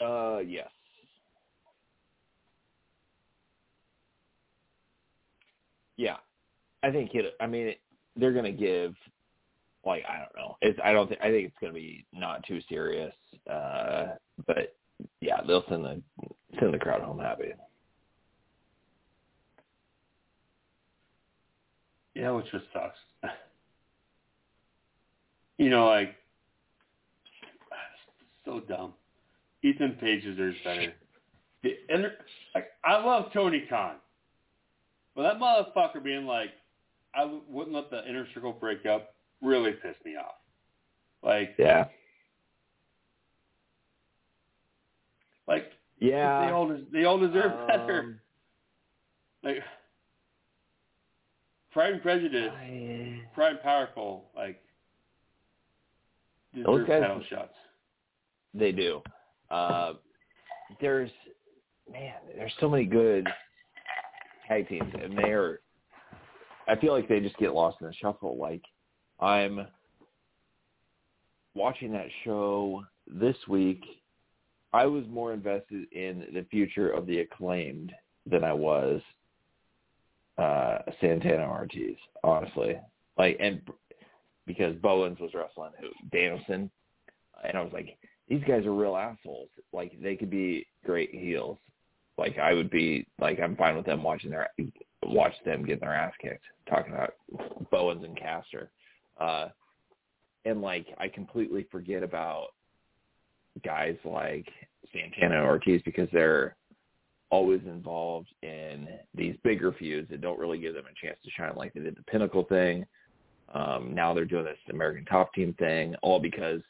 uh, yes. Yeah, I think it. I mean, they're gonna give, like, I don't know. It's. I don't think. I think it's gonna be not too serious. Uh, but yeah, they'll send the send the crowd home happy. Yeah, which just sucks. you know, like so dumb. Ethan Page deserves better. The inner, like I love Tony Khan, but that motherfucker being like, I w- wouldn't let the inner circle break up really pissed me off. Like, Yeah. like Yeah. they all des- they all deserve better. Um, Like, Pride and Prejudice, I- Pride and Powerful, like Those deserve guys- title shots. They do. Uh, there's man, there's so many good tag teams, and they're. I feel like they just get lost in the shuffle. Like I'm watching that show this week. I was more invested in the future of the acclaimed than I was uh Santana Ortiz, honestly. Like and because Bowens was wrestling who Danielson and I was like, these guys are real assholes. Like they could be great heels. Like I would be like I'm fine with them watching their watch them getting their ass kicked. Talking about Bowens and Caster. Uh and like I completely forget about guys like Santana Ortiz because they're always involved in these bigger feuds that don't really give them a chance to shine like they did the Pinnacle thing. Um, now they're doing this American Top Team thing, all because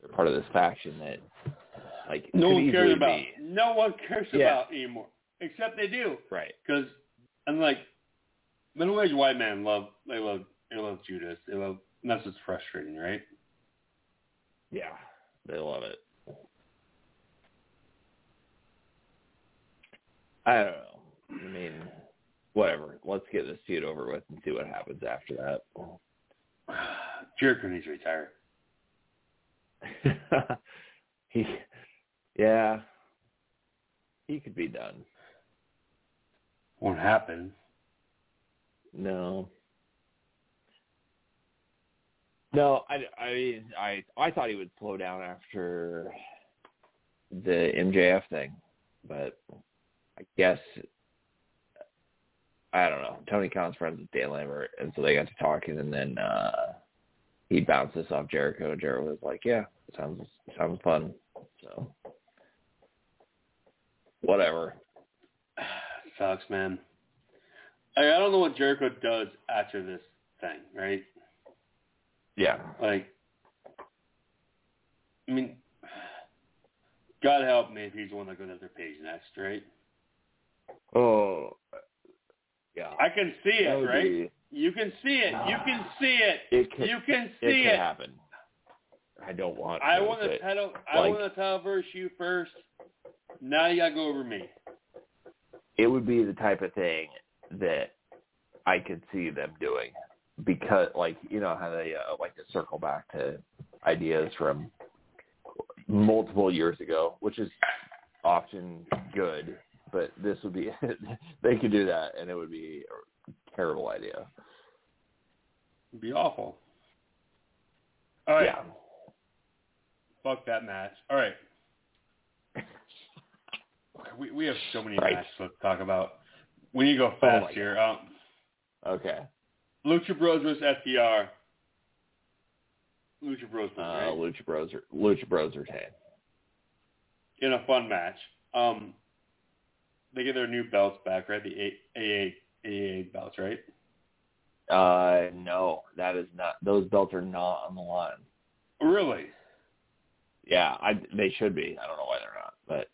they're part of this faction that like No one cares about. be- No one cares Yeah. about anymore, except they do. right. Because I'm like, middle-aged white men love. They love. They love Judas. They love. And that's what's frustrating, right? Yeah, they love it. I don't know. I mean, whatever. Let's get this feud over with and see what happens after that. Jericho needs to retire. he, yeah, he could be done. Won't happen. No, no. I, I mean, I, I thought he would slow down after the MJF thing, but I guess I don't know. Tony Khan's friends with Dan Lambert, and so they got to talking, and then uh he bounced this off Jericho. and Jericho was like, "Yeah, sounds sounds fun." So whatever. Sucks, man. I, I don't know what Jericho does after this thing, right? Yeah, Like, I mean, God help me if he's the one that goes after Page next, right? Oh, yeah. I can see it, right? You can see it. You can see it. It could, You can it see it. happen. I don't want. I want to but title. I like- want to title verse you first. Now you gotta go over me. It would be the type of thing that I could see them doing because, like, you know how they uh, like to circle back to ideas from multiple years ago, which is often good. But this would be they could do that, and it would be a terrible idea. It'd be awful. All right. Yeah. Fuck that match. All right. We we have so many Right. matches to talk about. We need to go Oh fast here. Um, Okay. Lucha Bros vs FTR. Lucha Bros Uh, right? Lucha Bros. Are, Lucha Bros retain. in a fun match. Um, they get their new belts back, right? The A- 88 belts, right? Uh, no, that is not. Those belts are not on the line. Really? Yeah, I they should be. I don't know why they're not, but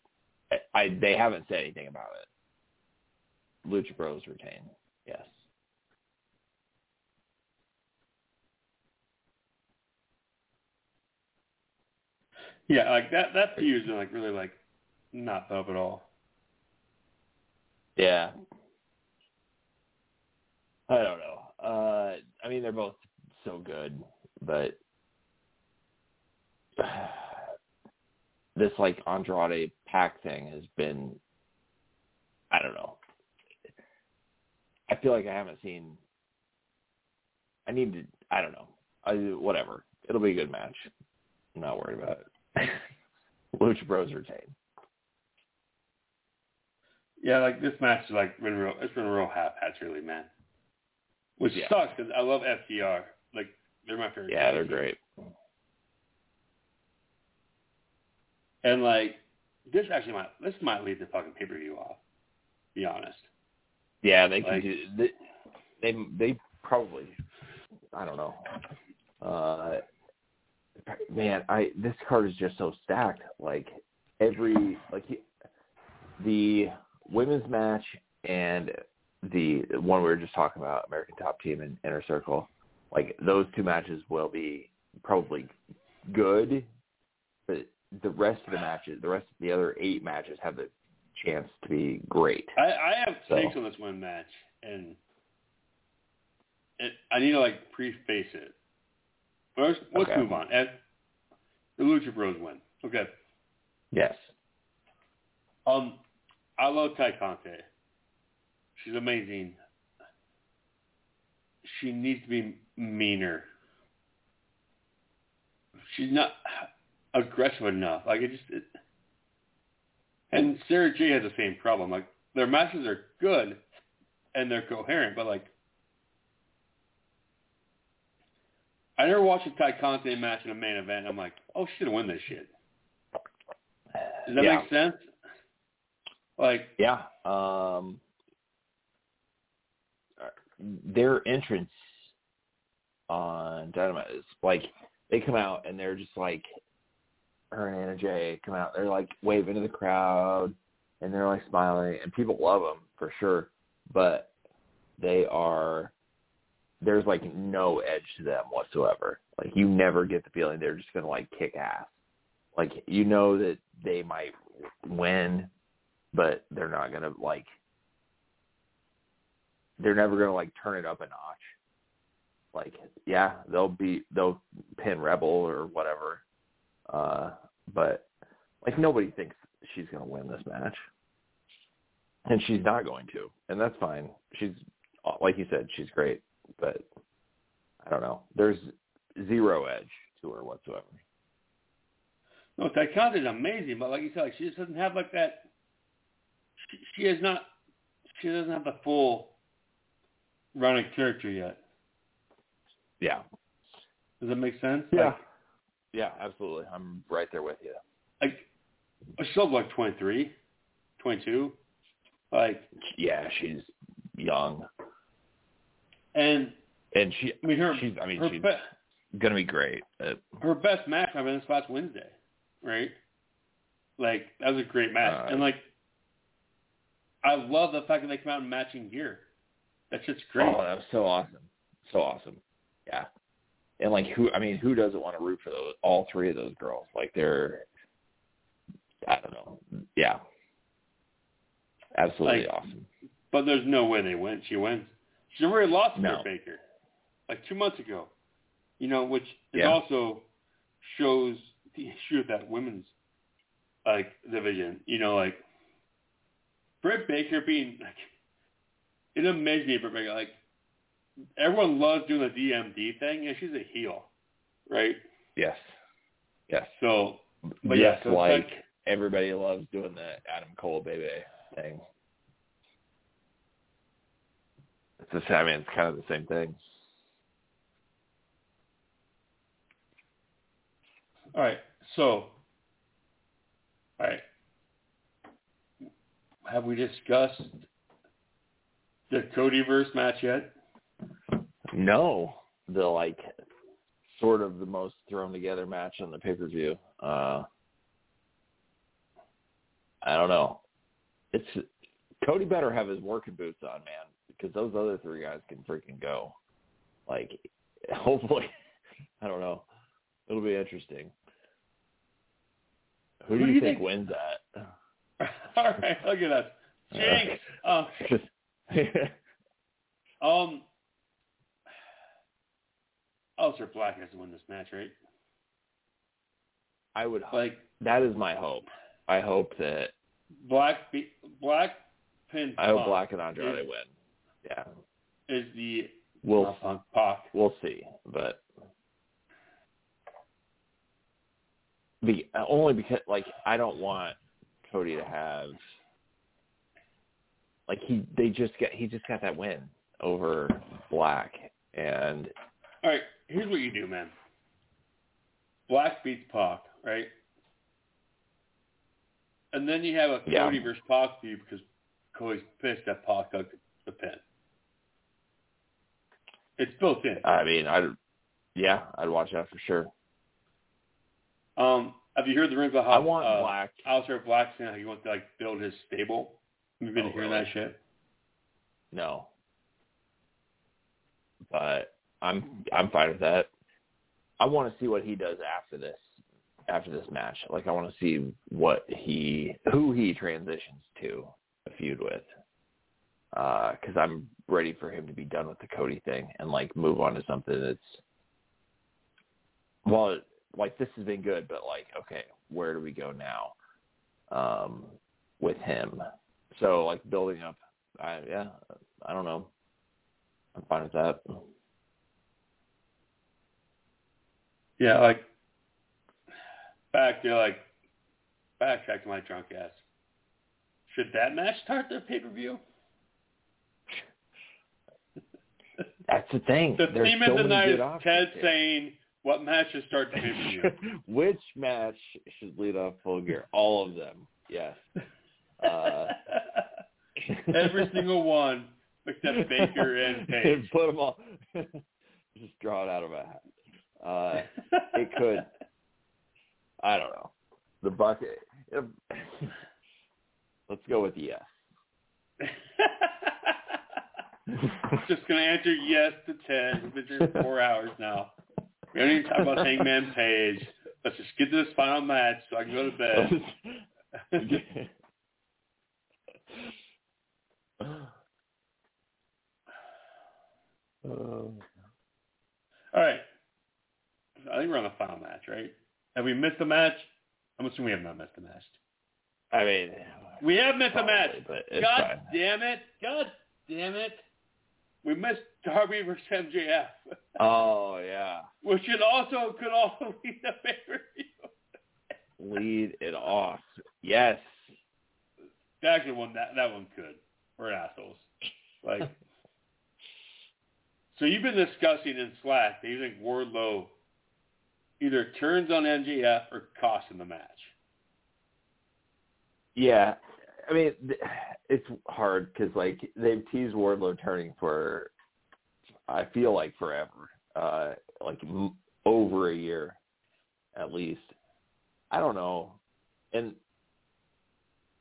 I, I they haven't said anything about it. Lucha Bros retain. Yes. Yeah, like that that feud is like really like not up at all. Yeah. I don't know. Uh I mean they're both so good, but this like Andrade Pac thing has been I don't know. I feel like I haven't seen I need to I don't know. I whatever. It'll be a good match. I'm not worried about it. Lucha Bros retain. Yeah, like this match is like been real. It's been a real haphazardly, man. Which Yeah. sucks because I love FTR. Like they're my favorite. Yeah, they're great. And like this actually might this might lead the fucking pay per view off. Be honest. Yeah, they can Like- do. They, they they probably. I don't know. Uh, man, I this card is just so stacked. Like every like the women's match and the one we were just talking about, American Top Team and Inner Circle. Like those two matches will be probably good, but the rest of the matches, the rest of the other eight matches, have the chance to be great. I, I have So- takes on this one match, and it, I need to like preface it. First, let's Okay. move on. And the Lucha Bros win. Okay. Yes. Um, I love Tay Conti. She's amazing. She needs to be meaner. She's not aggressive enough. Like it just. It, and Sarah J has the same problem. Like their matches are good, and they're coherent, but like. I never watched a Tay Conti match in a main event. I'm like, oh, she's gonna win this shit. Does that Yeah. make sense? Like, Yeah. Um, their entrance on Dynamite is like they come out and they're just like her and Anna Jay come out. They're like waving to the crowd and they're like smiling and people love them for sure. But they are there's like no edge to them whatsoever. Like you never get the feeling they're just gonna like kick ass. Like you know that they might win, but they're not gonna like they're never gonna like turn it up a notch. Like, yeah, they'll be they'll pin Rebel or whatever. Uh but like nobody thinks she's gonna win this match. And she's not going to. And that's fine. She's like you said, she's great. But I don't know. There's zero edge to her whatsoever. No, Tay Conti is amazing, but like you said, like she just doesn't have like that. She, has not. She doesn't have the full running character yet. Yeah. Does that make sense? Yeah. Like, Yeah, absolutely. I'm right there with you. like she's still like 23, 22. Like, Yeah, she's young. and And she I mean her. she's I mean she's be- gonna be great. Uh, her best match I mean this last Wednesday, right? Like that was a great match, Uh, and like I love the fact that they come out in matching gear. That's just great. Oh, that was so awesome. So awesome. Yeah. And like who I mean, who doesn't want to root for those all three of those girls? Like they're I don't know. Yeah. Absolutely Like, awesome. But there's no way they win. She wins. She's already lost to No. Baker, like two months ago. You know, which Yeah. also shows the issue of that women's like division. You know, like Britt Baker being like it amazed me. Britt Baker like everyone loves doing the DMD thing, and she's a heel, right? Yes. Yes. So, but yeah, so like like- everybody loves doing the Adam Cole baby thing. It's just, I mean, it's kind of the same thing. All right. So, all right. Have we discussed the Codyverse match yet? No, the like sort of the most thrown together match on the pay per view. Uh, I don't know. It's Cody better have his working boots on, man, because those other three guys can freaking go. Like, hopefully, I don't know. It'll be interesting. Who, Who do do you, you think, think- wins that? All right, look at us. Jinx. Uh, um, Aleister Black has to win this match, right? I would hope. Like That is my hope. I hope that Black, be, Black pin. I hope Black and Andrade is, win. Yeah, is the we'll Punk Pac. we'll see, but be only because like I don't want Cody to have like he they just got he just got that win over Black and All right, here's what you do, man. Black beats Pac, right? And then you have a Yeah. Cody versus Pac feud because Cody's pissed that Pac took the pin. It's built in. I mean I yeah I'd watch that for sure. Um, have you heard the rumors about how I want uh, Black. Aleister Black saying how he wants to like build his stable? Have you been Oh, hearing really? that shit? No, but I'm I'm fine with that. I want to see what he does after this after this match. Like I want to see what he who he transitions to a feud with. Because I'm ready for him to be done with the Cody thing and like move on to something that's well, like this has been good, but like okay, where do we go now um, with him? So like building up I yeah, I don't know. I'm fine with that. Yeah, like back to like backtrack to my drunk ass. Should that match start the pay per view? That's the thing. The There's theme so of the night is Ted saying what matches start the pay. Which match should lead off full gear? All of them. Yes. Uh, Every single one except Baker and Page. Put them all. Just draw it out of a hat. Uh, it could. I don't know. The bucket. let's go with yes. Just gonna answer yes to Ted. We've been here four hours now. We don't talk about Hangman Page. Let's just get to this final match so I can go to bed. Oh. All right. I think we're on the final match, right? Have we missed a match? I'm assuming we have not missed a match. I mean, We have missed a match. but God fine. damn it. God damn it. We missed Darby versus MJF, Oh yeah, which should also could also lead the pay-per-view. lead it off. Yes. Actually, one that that one could. We're assholes. Like, so you've been discussing in Slack that you think Wardlow either turns on MJF or costs him the match. Yeah, I mean, it's hard because like they've teased Wardlow turning for, I feel like forever, uh, like over a year, at least. I don't know, and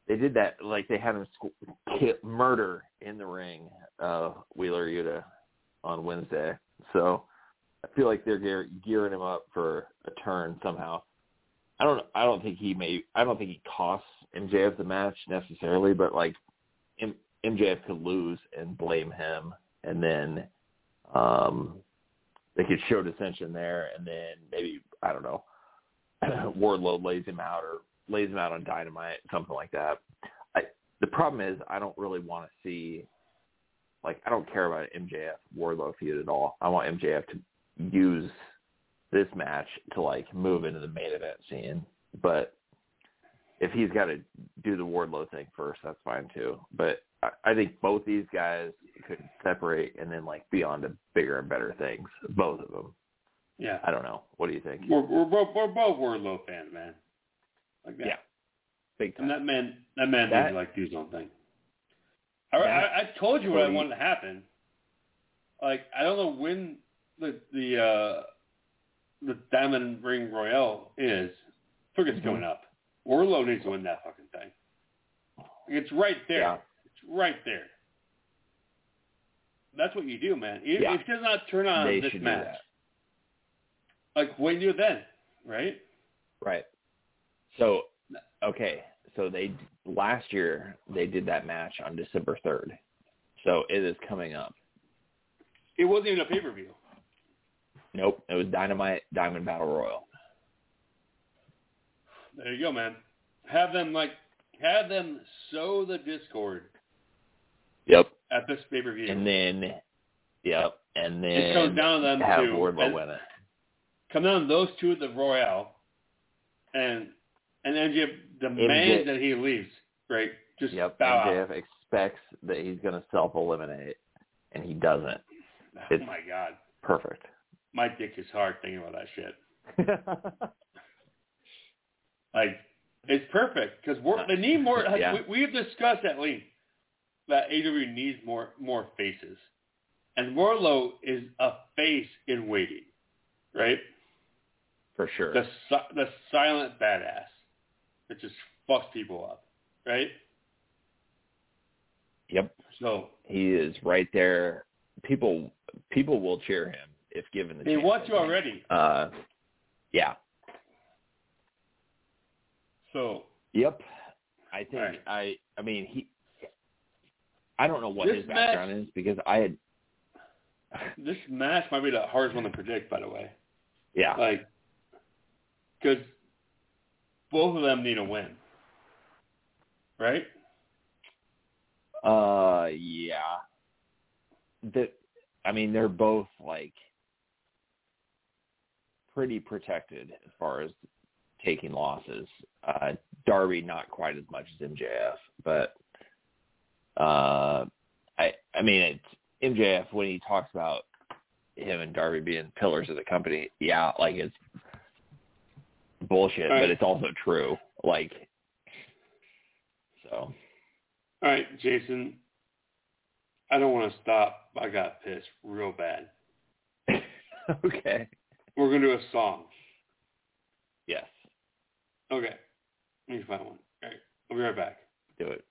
they did that like they had him squ- murder in the ring, uh, Wheeler Yuta on Wednesday. So I feel like they're gear- gearing him up for a turn somehow. I don't I don't think he may I don't think he costs MJF the match necessarily, but like M- MJF could lose and blame him and then um they could show dissension there and then maybe I don't know Wardlow lays him out or lays him out on dynamite, something like that. I the problem is I don't really want to see like I don't care about MJF Wardlow feud at all. I want MJF to use this match to like move into the main event scene. But if he's got to do the Wardlow thing first, that's fine too. But I, I think both these guys could separate and then like be on to bigger and better things. Both of them. Yeah. I don't know. What do you think? We're we're both we're both Wardlow fans, man. Like that. Yeah. Big time. And that man that man That- like do his own thing. I, I, I told you what I wanted to happen. Like I don't know when the the uh, the Diamond Ring Royale is. It's Mhm. coming up. Wardlow needs to win that fucking thing. It's right there. Yeah. It's right there. That's what you do, man. If, Yeah. if it does not turn on they this match, like when do you then, right? Right. So, okay. So they last year they did that match on December third. So it is coming up. It wasn't even a pay per view. Nope, it was Dynamite Diamond Battle Royal. There you go, man. Have them like have them sow the discord Yep. at this pay per view. And then, yep. And then It comes down to them have two. Wardlow win it. Come down to those two at the Royale, and and then, MJF demands that he leaves. Right? Just Yep. bow out. MJF expects that he's going to self eliminate, and he doesn't. Oh my god, Perfect. My dick is hard thinking about that shit. Like it's perfect because we're uh, they need more. Yeah. we, we've discussed at length that AEW needs more more faces, and Wardlow is a face in waiting, right? For sure. The the silent badass that just fucks people up, right? Yep. So He is right there. People people will cheer him if given the they chance. want you already. Uh, yeah. So Yep. I think Right. I I mean he I don't know what This his background is because I had this match might be the hardest one to predict, by the way. yeah. Like, because both of them need a win, right? Uh yeah. The I mean they're both like pretty protected as far as taking losses. Uh Darby not quite as much as MJF, but uh I I mean it's MJF when he talks about him and Darby being pillars of the company, yeah, like it's bullshit, Right. but it's also true. Like so All right, Jason. I don't want to stop. I got pissed real bad. okay. We're gonna do a song. Yes. Okay. Let me find one. All right. I'll be right back. Do it.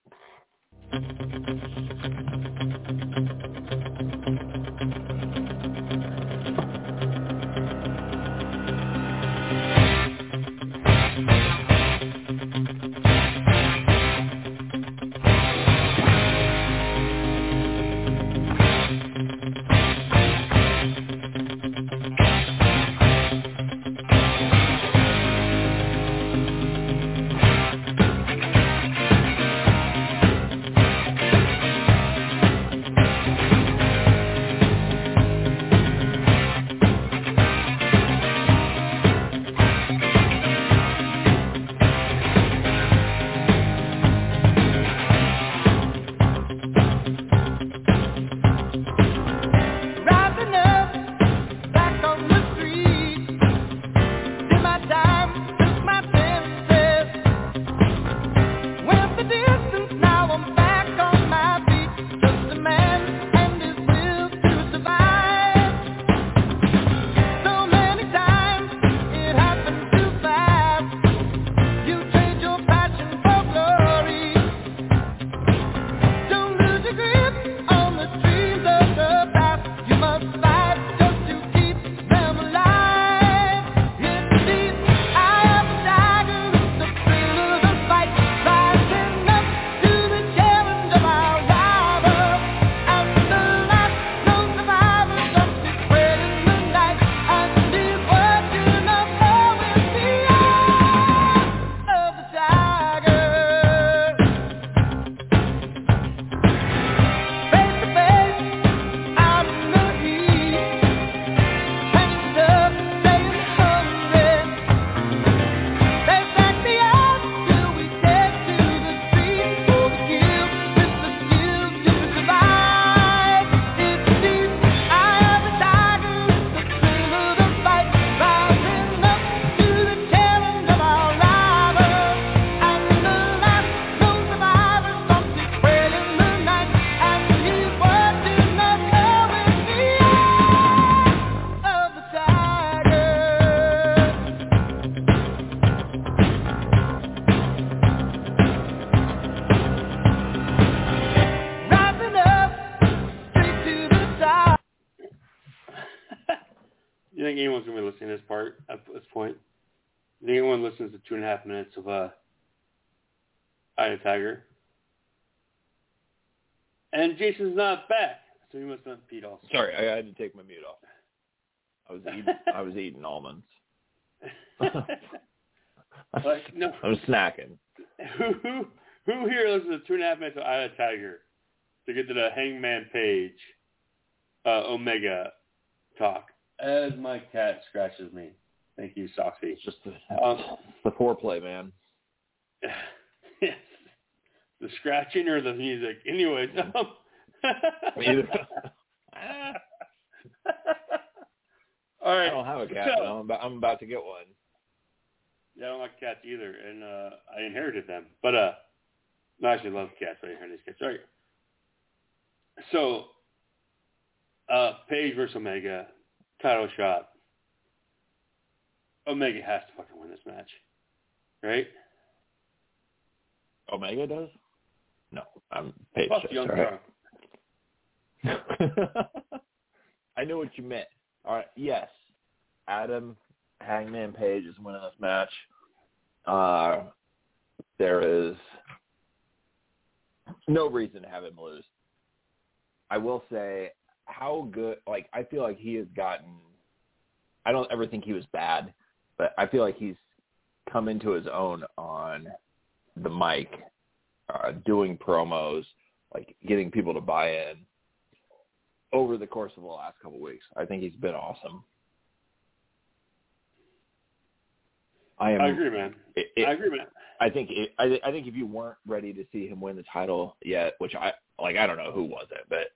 Listens to two and a half minutes of uh Eye of Tiger. And Jason's not back, so he must have peed also. Sorry, I had to take my mute off. I was eating. I was eating almonds. like no, I'm snacking. who who who here listens to two and a half minutes of Eye of Tiger to get to the Hangman Page uh, Omega talk? As my cat scratches me. Thank you, Soxy. It's just the, Um, the foreplay, man. yes. The scratching or the music. Anyways, um, Either. All right. I don't have a cat. So- but I'm about, I'm about to get one. Yeah, I don't like cats either, and uh I inherited them. But uh no, I actually love cats, I inherited these cats. All right. So uh Page versus Omega, title shot. Omega has to fucking win this match. Right? Omega does? No, I'm Page. Plus Young right? I know what you meant. All right. Yes, Adam Hangman Page is winning this match. Uh, there is no reason to have him lose. I will say how good. Like I feel like he has gotten. I don't ever think he was bad, but I feel like he's come into his own on the mic, uh, doing promos, like getting people to buy in over the course of the last couple of weeks. I think he's been awesome. I am. I agree, man. It, it, I agree, man. I think it, I, I think if you weren't ready to see him win the title yet, which I like, I don't know who was it, but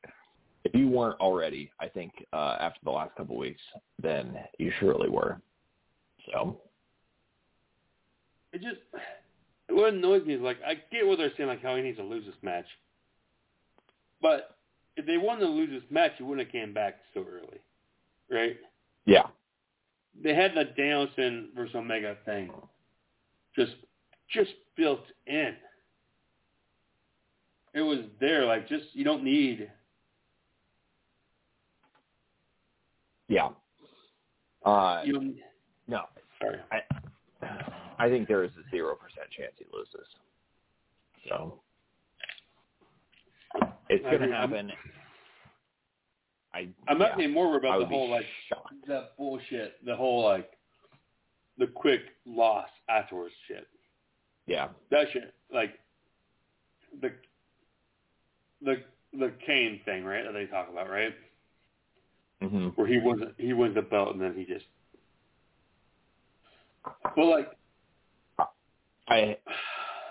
if you weren't already, I think uh, after the last couple of weeks, then you surely were. So It just what annoys me is like I get what they're saying, like how he needs to lose this match. But if they wanted to lose this match, he wouldn't have came back so early. Right? yeah, They had the Danielson versus Omega thing just just built in. It was there, like just you don't need yeah. Uh, you don't sorry. I think there is a zero percent chance he loses. So it's going to agree. I'm- happen. I I'm yeah, actually more worried about the whole like shocked. that bullshit, the whole like the quick loss afterwards shit. Yeah, That shit, like the the the Kane thing, right? That they talk about, right? hmm Where he wins he wins the belt and then he just. But like, I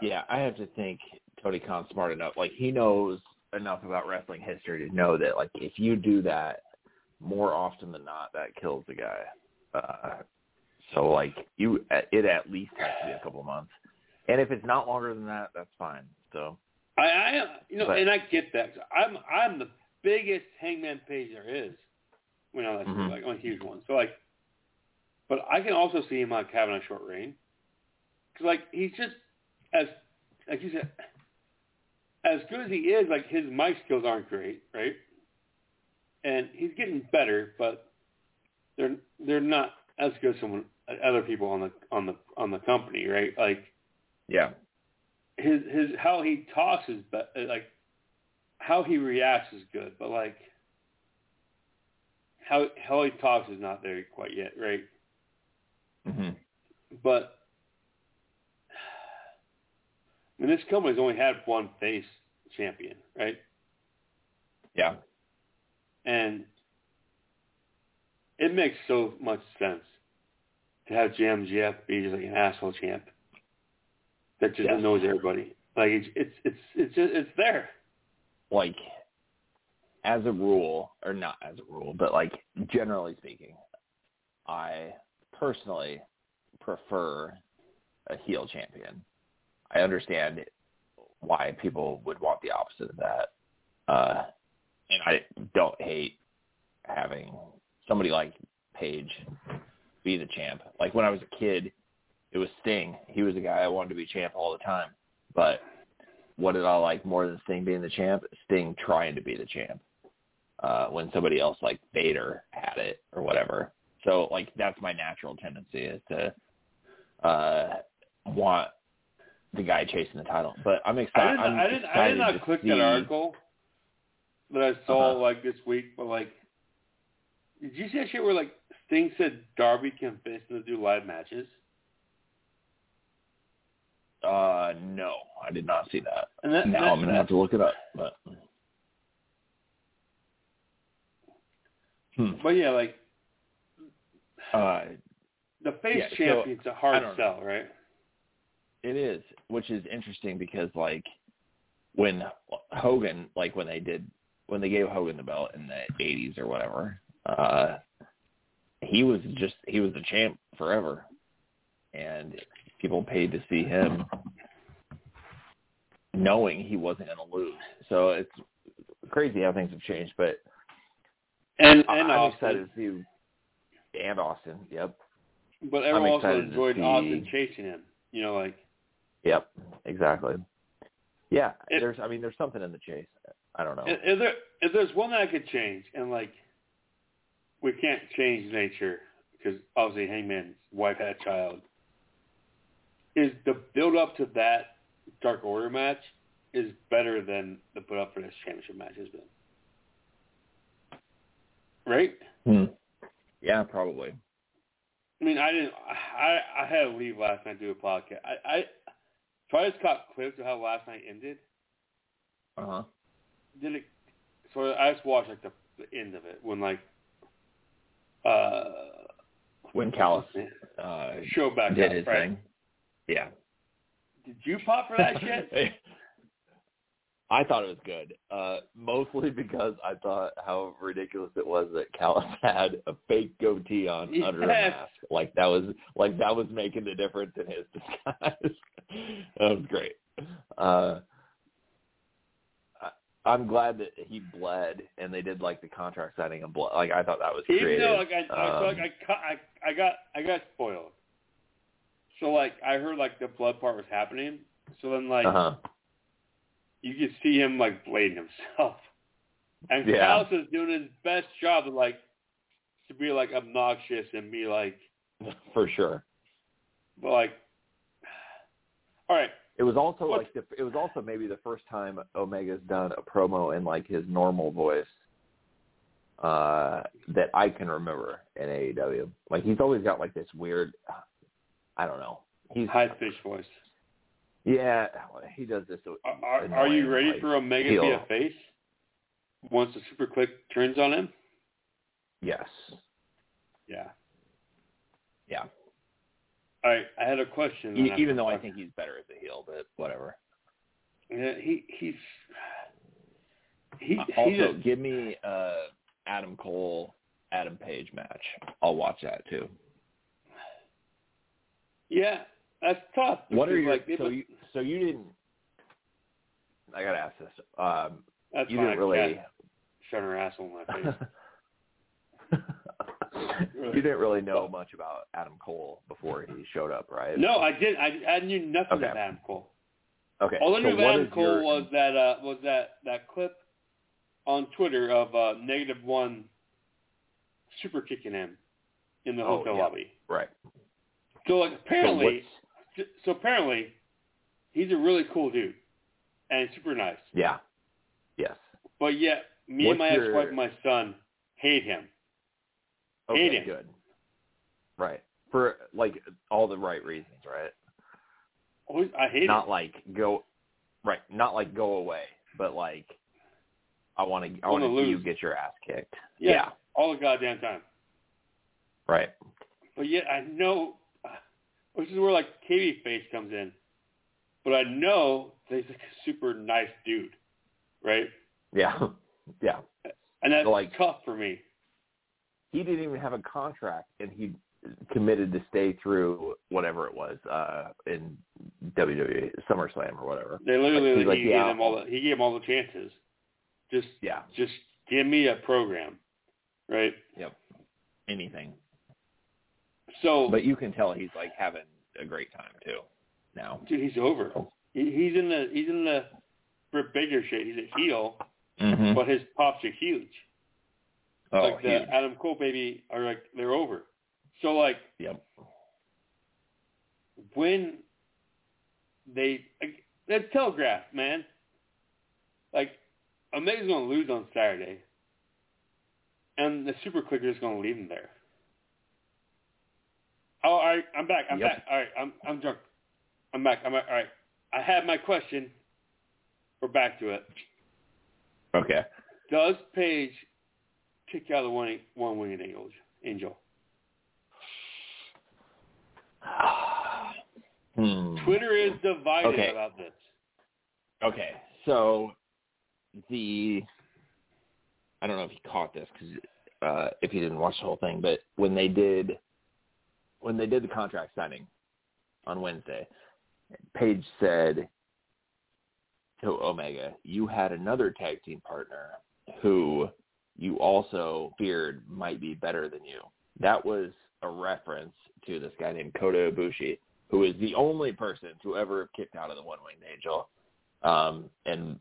yeah, I have to think Tony Khan's smart enough. Like he knows enough about wrestling history to know that like if you do that more often than not, that kills the guy. Uh, so like you, it at least has to be a couple of months, and if it's not longer than that, that's fine. So I, I you know, But- and I get that. 'cause I'm I'm the biggest Hangman page there is. You know, like, Mhm. like I'm a huge one. So like, but I can also see him on having a short reign, because like he's just as like you said, as good as he is. Like his mic skills aren't great, right? And he's getting better, but they're they're not as good as someone other people on the on the on the company, right? Like yeah, his his how he talks is be- like how he reacts is good, but like how how he talks is not there quite yet, right? Hmm But I mean, this company's only had one face champion, right? yeah, And it makes so much sense to have MJF be just like an asshole champ that just annoys everybody. Like it's it's it's it's just, it's there. like as a rule, or not as a rule, but like generally speaking, I personally prefer a heel champion. I understand why people would want the opposite of that. Uh, and I don't hate having somebody like Page be the champ. Like when I was a kid, it was Sting. He was the guy I wanted to be champ all the time. But what did I like more than Sting being the champ? Sting trying to be the champ. Uh, when somebody else like Vader had it or whatever. So like that's my natural tendency is to uh want the guy chasing the title. But I'm I excited. didn't. I'm I didn't. I did not click see, that article that I saw Uh-huh. like this week, but like, did you see that shit where like Sting said Darby can finish to do live matches? Uh, no, I did not see that. And that, Now I'm gonna have to look it up. But hmm. But yeah, like uh, the face Yeah, so, champion's a I hard sell, right? It is, which is interesting because like when Hogan, like when they did, when they gave Hogan the belt in the '80s or whatever, uh, he was just he was the champ forever, and people paid to see him, knowing he wasn't going to lose. So it's crazy how things have changed, but And and I'm excited to see and Austin. Yep, but everyone also enjoyed Austin chasing him. You know, like yep, exactly. Yeah, It- there's I mean there's something in the chase. I don't know. if there if there's one that I could change, and like we can't change nature because obviously Hangman's wife had a child, is the build up to that Dark Order match is better than the put up for this championship match has been. Right? Hmm. Yeah, probably. I mean, I didn't. I I had to leave last night to do a podcast. I I so I just caught clips of how last night ended. Uh huh. Did it? So I just watched like the, the end of it when like uh When Callis uh, show back did up, his right? thing. Yeah. Did you pop for that shit? I thought it was good, uh, mostly because I thought how ridiculous it was that Callis had a fake goatee on under a mask. Like that was like that was making the difference in his disguise. that was great. Uh, I, I'm glad that he bled and they did like the contract signing and blood. Like I thought that was Even creative. though like I, I feel Um, like I, cut, I I got I got spoiled. So like I heard like the blood part was happening. So then like uh-huh. You could see him like blading himself. And Yeah. Callis is doing his best job to like to be like obnoxious and be like For sure. but like all right. It was also What- like the, it was also maybe the first time Omega's done a promo in like his normal voice uh that I can remember in AEW. Like he's always got like this weird I don't know. He's High pitched voice. Yeah, he does this. Are, are, are you ready like, for Omega to be a face? Once the Super Kliq turns on him? Yes. Yeah. Yeah. All right, I had a question. Even though I think he's better as a heel, but whatever. Yeah, he he's he, Uh, also, give me uh Adam Cole Adam Page match. I'll watch that too. yeah, that's tough. What are your like, so you so you didn't I gotta ask this. Um That's you didn't really shut her asshole in my face. you didn't really know much about Adam Cole before he showed up, right? no, I did. I, I knew nothing Okay. of Adam Cole. Okay. All I so knew of what Adam Cole your- was that uh, was that that clip on Twitter of uh, negative one super kicking him in the Oh, hotel yeah. lobby. right. So like apparently, what's- so apparently, he's a really cool dude and super nice. yeah. Yes. But yet, me What's and my your- ex-wife and my son hate him. Okay, Hate him. good. Right. For like all the right reasons, right? Oh, Always, I hate not him. like go right, not like go away, but like I want to I want to see you get your ass kicked. Yeah, all the goddamn time. Right. But yet, I know, which is where like KB face comes in. But I know that he's like a super nice dude, right? Yeah. yeah. And that's Like- tough for me. He didn't even have a contract and he committed to stay through whatever it was, uh in WWE SummerSlam or whatever. They literally Like, he like, gave yeah, them all the he gave them all the chances. Just Yeah. just give me a program, right? Yep. Anything. So But you can tell he's like having a great time too now. dude, he's over. He, he's in the he's in the Britt Baker shit. He's a heel, Mm-hmm. but his pops are huge. oh, like the huge. Adam Cole baby are like they're over. So like Yep. when they like, that's telegraphed, man. Like Omega's gonna lose on Saturday, and the Super Clicker is gonna leave him there. Oh, all right, I'm back. I'm Yep. back. All right, I'm I'm drunk. I'm back. I'm all right. I had my question. We're back to it. Okay. Does Page kick out of the one one winged angel? Angel. hmm. Twitter is divided Okay. about this. Okay, so the I don't know if he caught this because uh, if he didn't watch the whole thing, but when they did when they did the contract signing on Wednesday, Page said to Omega, "You had another tag team partner who you also feared might be better than you." That was a reference to this guy named Kota Ibushi, who is the only person to ever have kicked out of the One Winged Angel um, and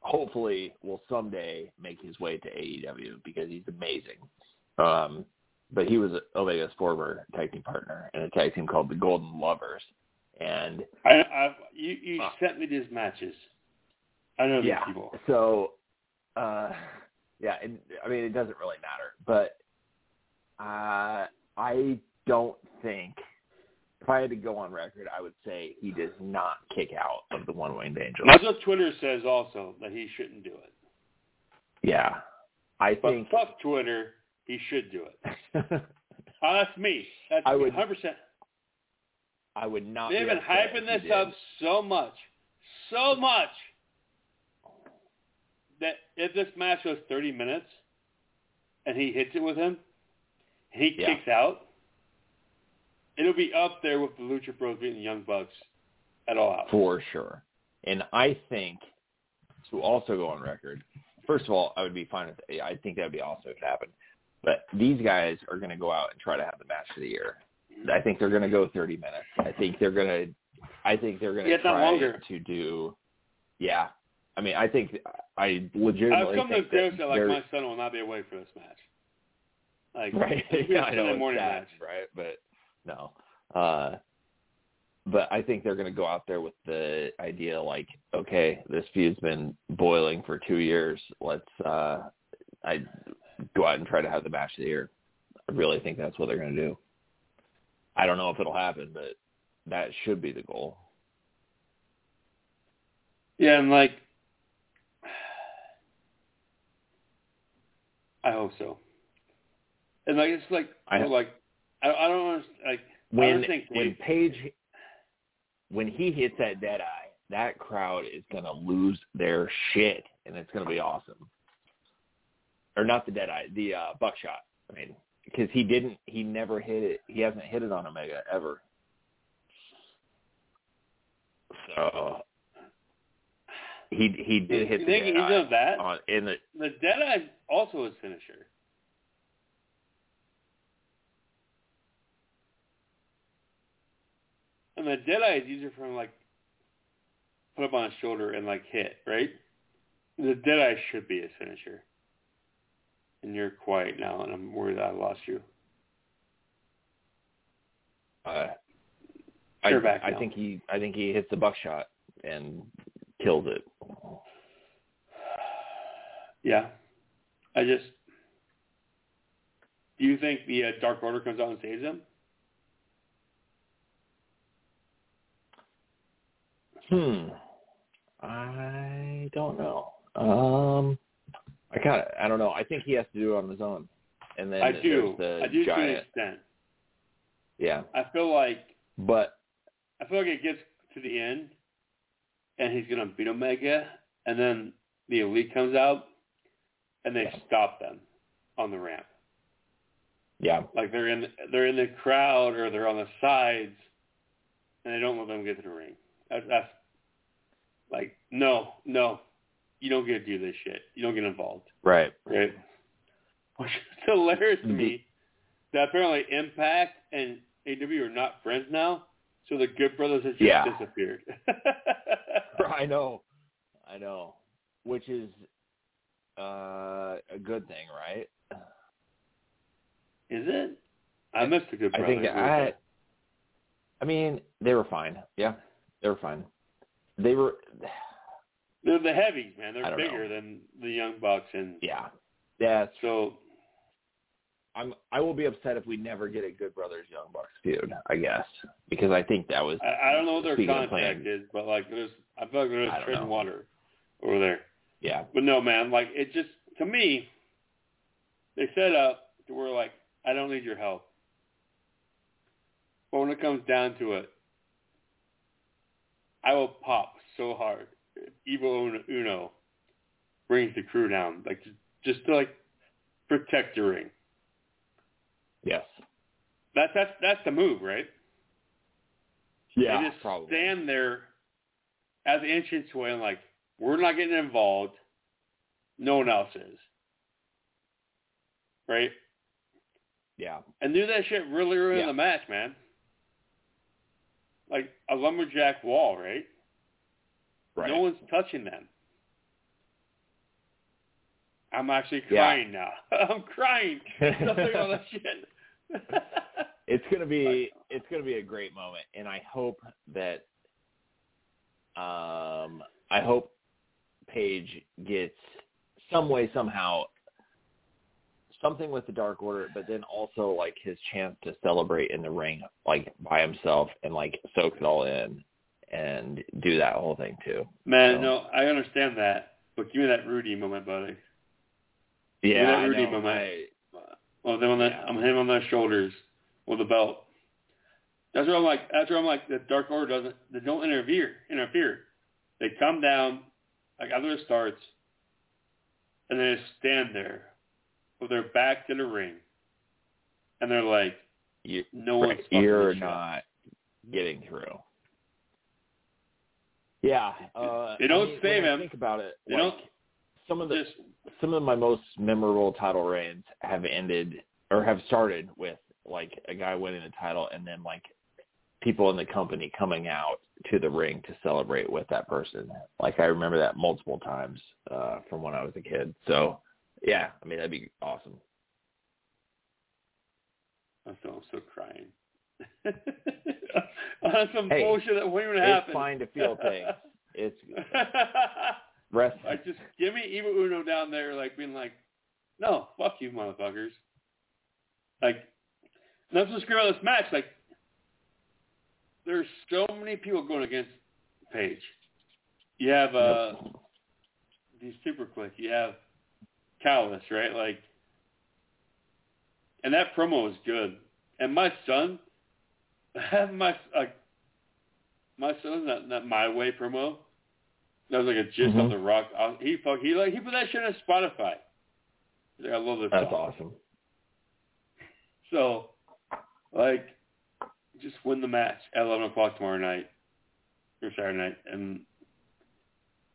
hopefully will someday make his way to AEW because he's amazing. Um, but he was Omega's former tag team partner in a tag team called the Golden Lovers, and I, I you you Uh. sent me these matches. I know these yeah, people. so uh, yeah, it, I mean it doesn't really matter, but uh, I don't think. If I had to go on record, I would say he does not kick out of the One Winged Angel. That's what Twitter says also that he shouldn't do it. Yeah, I But think fuck Twitter, he should do it. Oh, that's me. That's I would 100%. I would not. They've be been hyping this up so much, so much that if this match goes 30 minutes and he hits it with him, he Yeah. kicks out, it'll be up there with the Lucha Bros beating the Young Bucks at all out. for sure. And I think to also go on record. First of all, I would be fine with. I think that would be awesome if it happened. But these guys are going to go out and try to have the match of the year. I think they're going to go 30 minutes. I think they're going to. I think they're going to Yeah, it's not try longer. to do. Yeah, I mean, I think I legitimately. I've come to think agree that that like my son will not be away for this match. Like right. it'll be a yeah, I know morning sad, match. right? But no. Uh, but I think they're going to go out there with the idea like, okay, this feud's been boiling for two years. Let's uh, I go out and try to have the match of the year. I really think that's what they're going to do. I don't know if it'll happen, but that should be the goal. Yeah, and like I hope so. And like it's like I- like I, I don't understand, like I When think when Page when he hits that dead eye, that crowd is going to lose their shit, and it's going to be awesome. Or not the dead eye, the uh, buckshot. I mean, because he didn't, he never hit it. He hasn't hit it on Omega ever. So he he did hit you the think dead he's eye done that? on in the The Deadeye also his finisher. And the Deadeye is easier for him like put up on his shoulder and like hit, right? The Deadeye should be his finisher. And you're quiet now and I'm worried I lost you. uh, I, back I think he I think he hits the buckshot and kills it. Yeah. I just do you think the uh, Dark Order comes out and saves him? Hmm. I don't know. Um, I kind of I don't know. I think he has to do it on his own. And then I do. the I do to an giant. extent. Yeah, I feel like but I feel like it gets to the end, and he's gonna beat Omega, and then the Elite comes out, and they Yeah. stop them on the ramp. yeah, Like they're in they're in the crowd or they're on the sides, and they don't let them get to the ring. That's, that's like no, no, you don't get to do this shit. You don't get involved, right. right? Which is hilarious to me. That apparently Impact and AEW are not friends now, so the Good Brothers have just Yeah. disappeared. I know, I know. Which is uh, a good thing, right? Is it? I missed the Good Brothers. I think I. I mean, they were fine. Yeah, they were fine. They were. They're the heavies, man. They're bigger know. than the Young Bucks, and Yeah, yeah. so I'm. I will be upset if we never get a Good Brothers Young Bucks feud. I guess because I think that was. I, I don't know what their contract is, but like there's, I feel like there's treading water over there. Yeah. But no, man, like it just to me, they set up to where like I don't need your help. But when it comes down to it, I will pop so hard. Evil Uno- brings the crew down, like just, to like protect the ring. Yes. That's that's that's the move, right? Yeah. they just probably. stand there as the entranceway and like, we're not getting involved. No one else is. Right? Yeah. And do that shit really early Yeah. in the match, man. Like a lumberjack wall, right? Right. No one's touching them. I'm actually Yeah. crying now. I'm crying. Something on that shit. it's gonna be it's gonna be a great moment, and I hope that um I hope Page gets some way somehow something with the Dark Order, but then also like his chance to celebrate in the ring like by himself and like soak it all in and do that whole thing too. Man, So- no, I understand that, but give me that Rudy moment, buddy. Yeah, that I know. moment. I- Well, them on the, Yeah. I'm him on their shoulders with the belt. That's where I'm like. That's where I'm like. The Dark Order doesn't. They don't interfere. Interfere. They come down like it starts, and they just stand there with their back to the ring, and they're like, you, no one's Right, fucking you're this shit up. not getting through. Yeah, uh, They don't I mean, save when I him. Think about it. They like, don't some of the just. some of my most memorable title reigns have ended or have started with like a guy winning the title and then like people in the company coming out to the ring to celebrate with that person. Like I remember that multiple times uh from when I was a kid. So yeah, I mean that'd be awesome. I'm so, I'm so crying. on some Hey, bullshit that won't even It's happen. fine to feel things. It's rest. Like just give me Evil Uno down there, like being like, "No, fuck you, motherfuckers." Like, what's great about this match. Like, there's so many people going against Page. You have uh, these Super Kliq. You have Callis, right? Like, and that promo was good. And my son, have my like, my son's not not my way promo. That was like a gist Mhm. on the rock. Uh, He fuck he like he put that shit on Spotify. He's like, I love this That's song. awesome. So, like, just win the match at eleven o'clock tomorrow night or Saturday night, and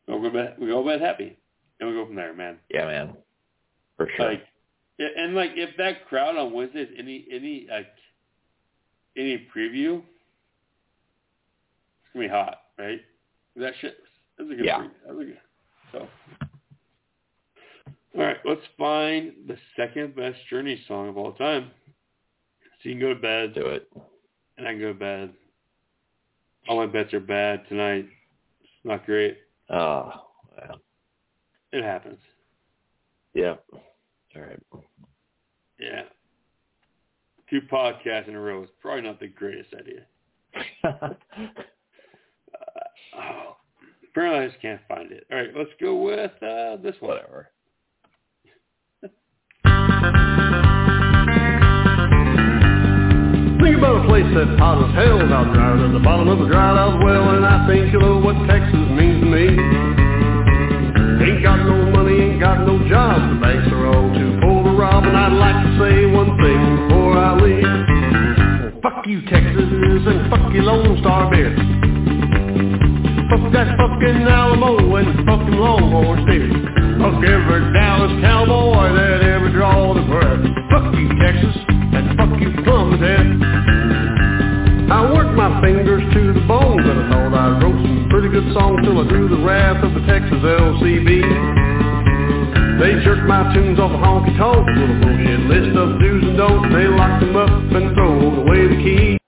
we'll go bed. We go bed happy, and we go from there, man. Yeah, man. For sure. Like, yeah, and like if that crowd on Wednesday is any any like any preview, it's gonna be hot, right? That shit. That's a good. Yeah. Pre- that's a good. So. All right, let's find the second best Journey song of all time. So you can go to bed, do it. and I can go to bed. All my bets are bad tonight. It's not great. Oh, yeah. It happens. Yeah. All right. Yeah. Two podcasts in a row is probably not the greatest idea. Uh, oh, apparently I just can't find it. All right, let's go with uh, this one. Whatever. Think about a place that's hot as hell out there at the bottom of a dried out well, and I think you know what Texas means to me. Ain't got no money, ain't got no job, the banks are all too full to rob, and I'd like to say one thing Well, fuck you, Texas, and fuck you, Lone Star Beer. Fuck that fucking Alamo and fuck them Longhorn Steers. Fuck every Dallas cowboy that ever drawed a breath. Fuck you, Texas, and fuck you, Columbus Head. I worked my fingers to the bone, but I thought I wrote some pretty good songs till I drew the wrath of the Texas LCB. They jerk my tunes off a honky tonk with a bullshit list of do's and don'ts. They lock them up and throw away the key.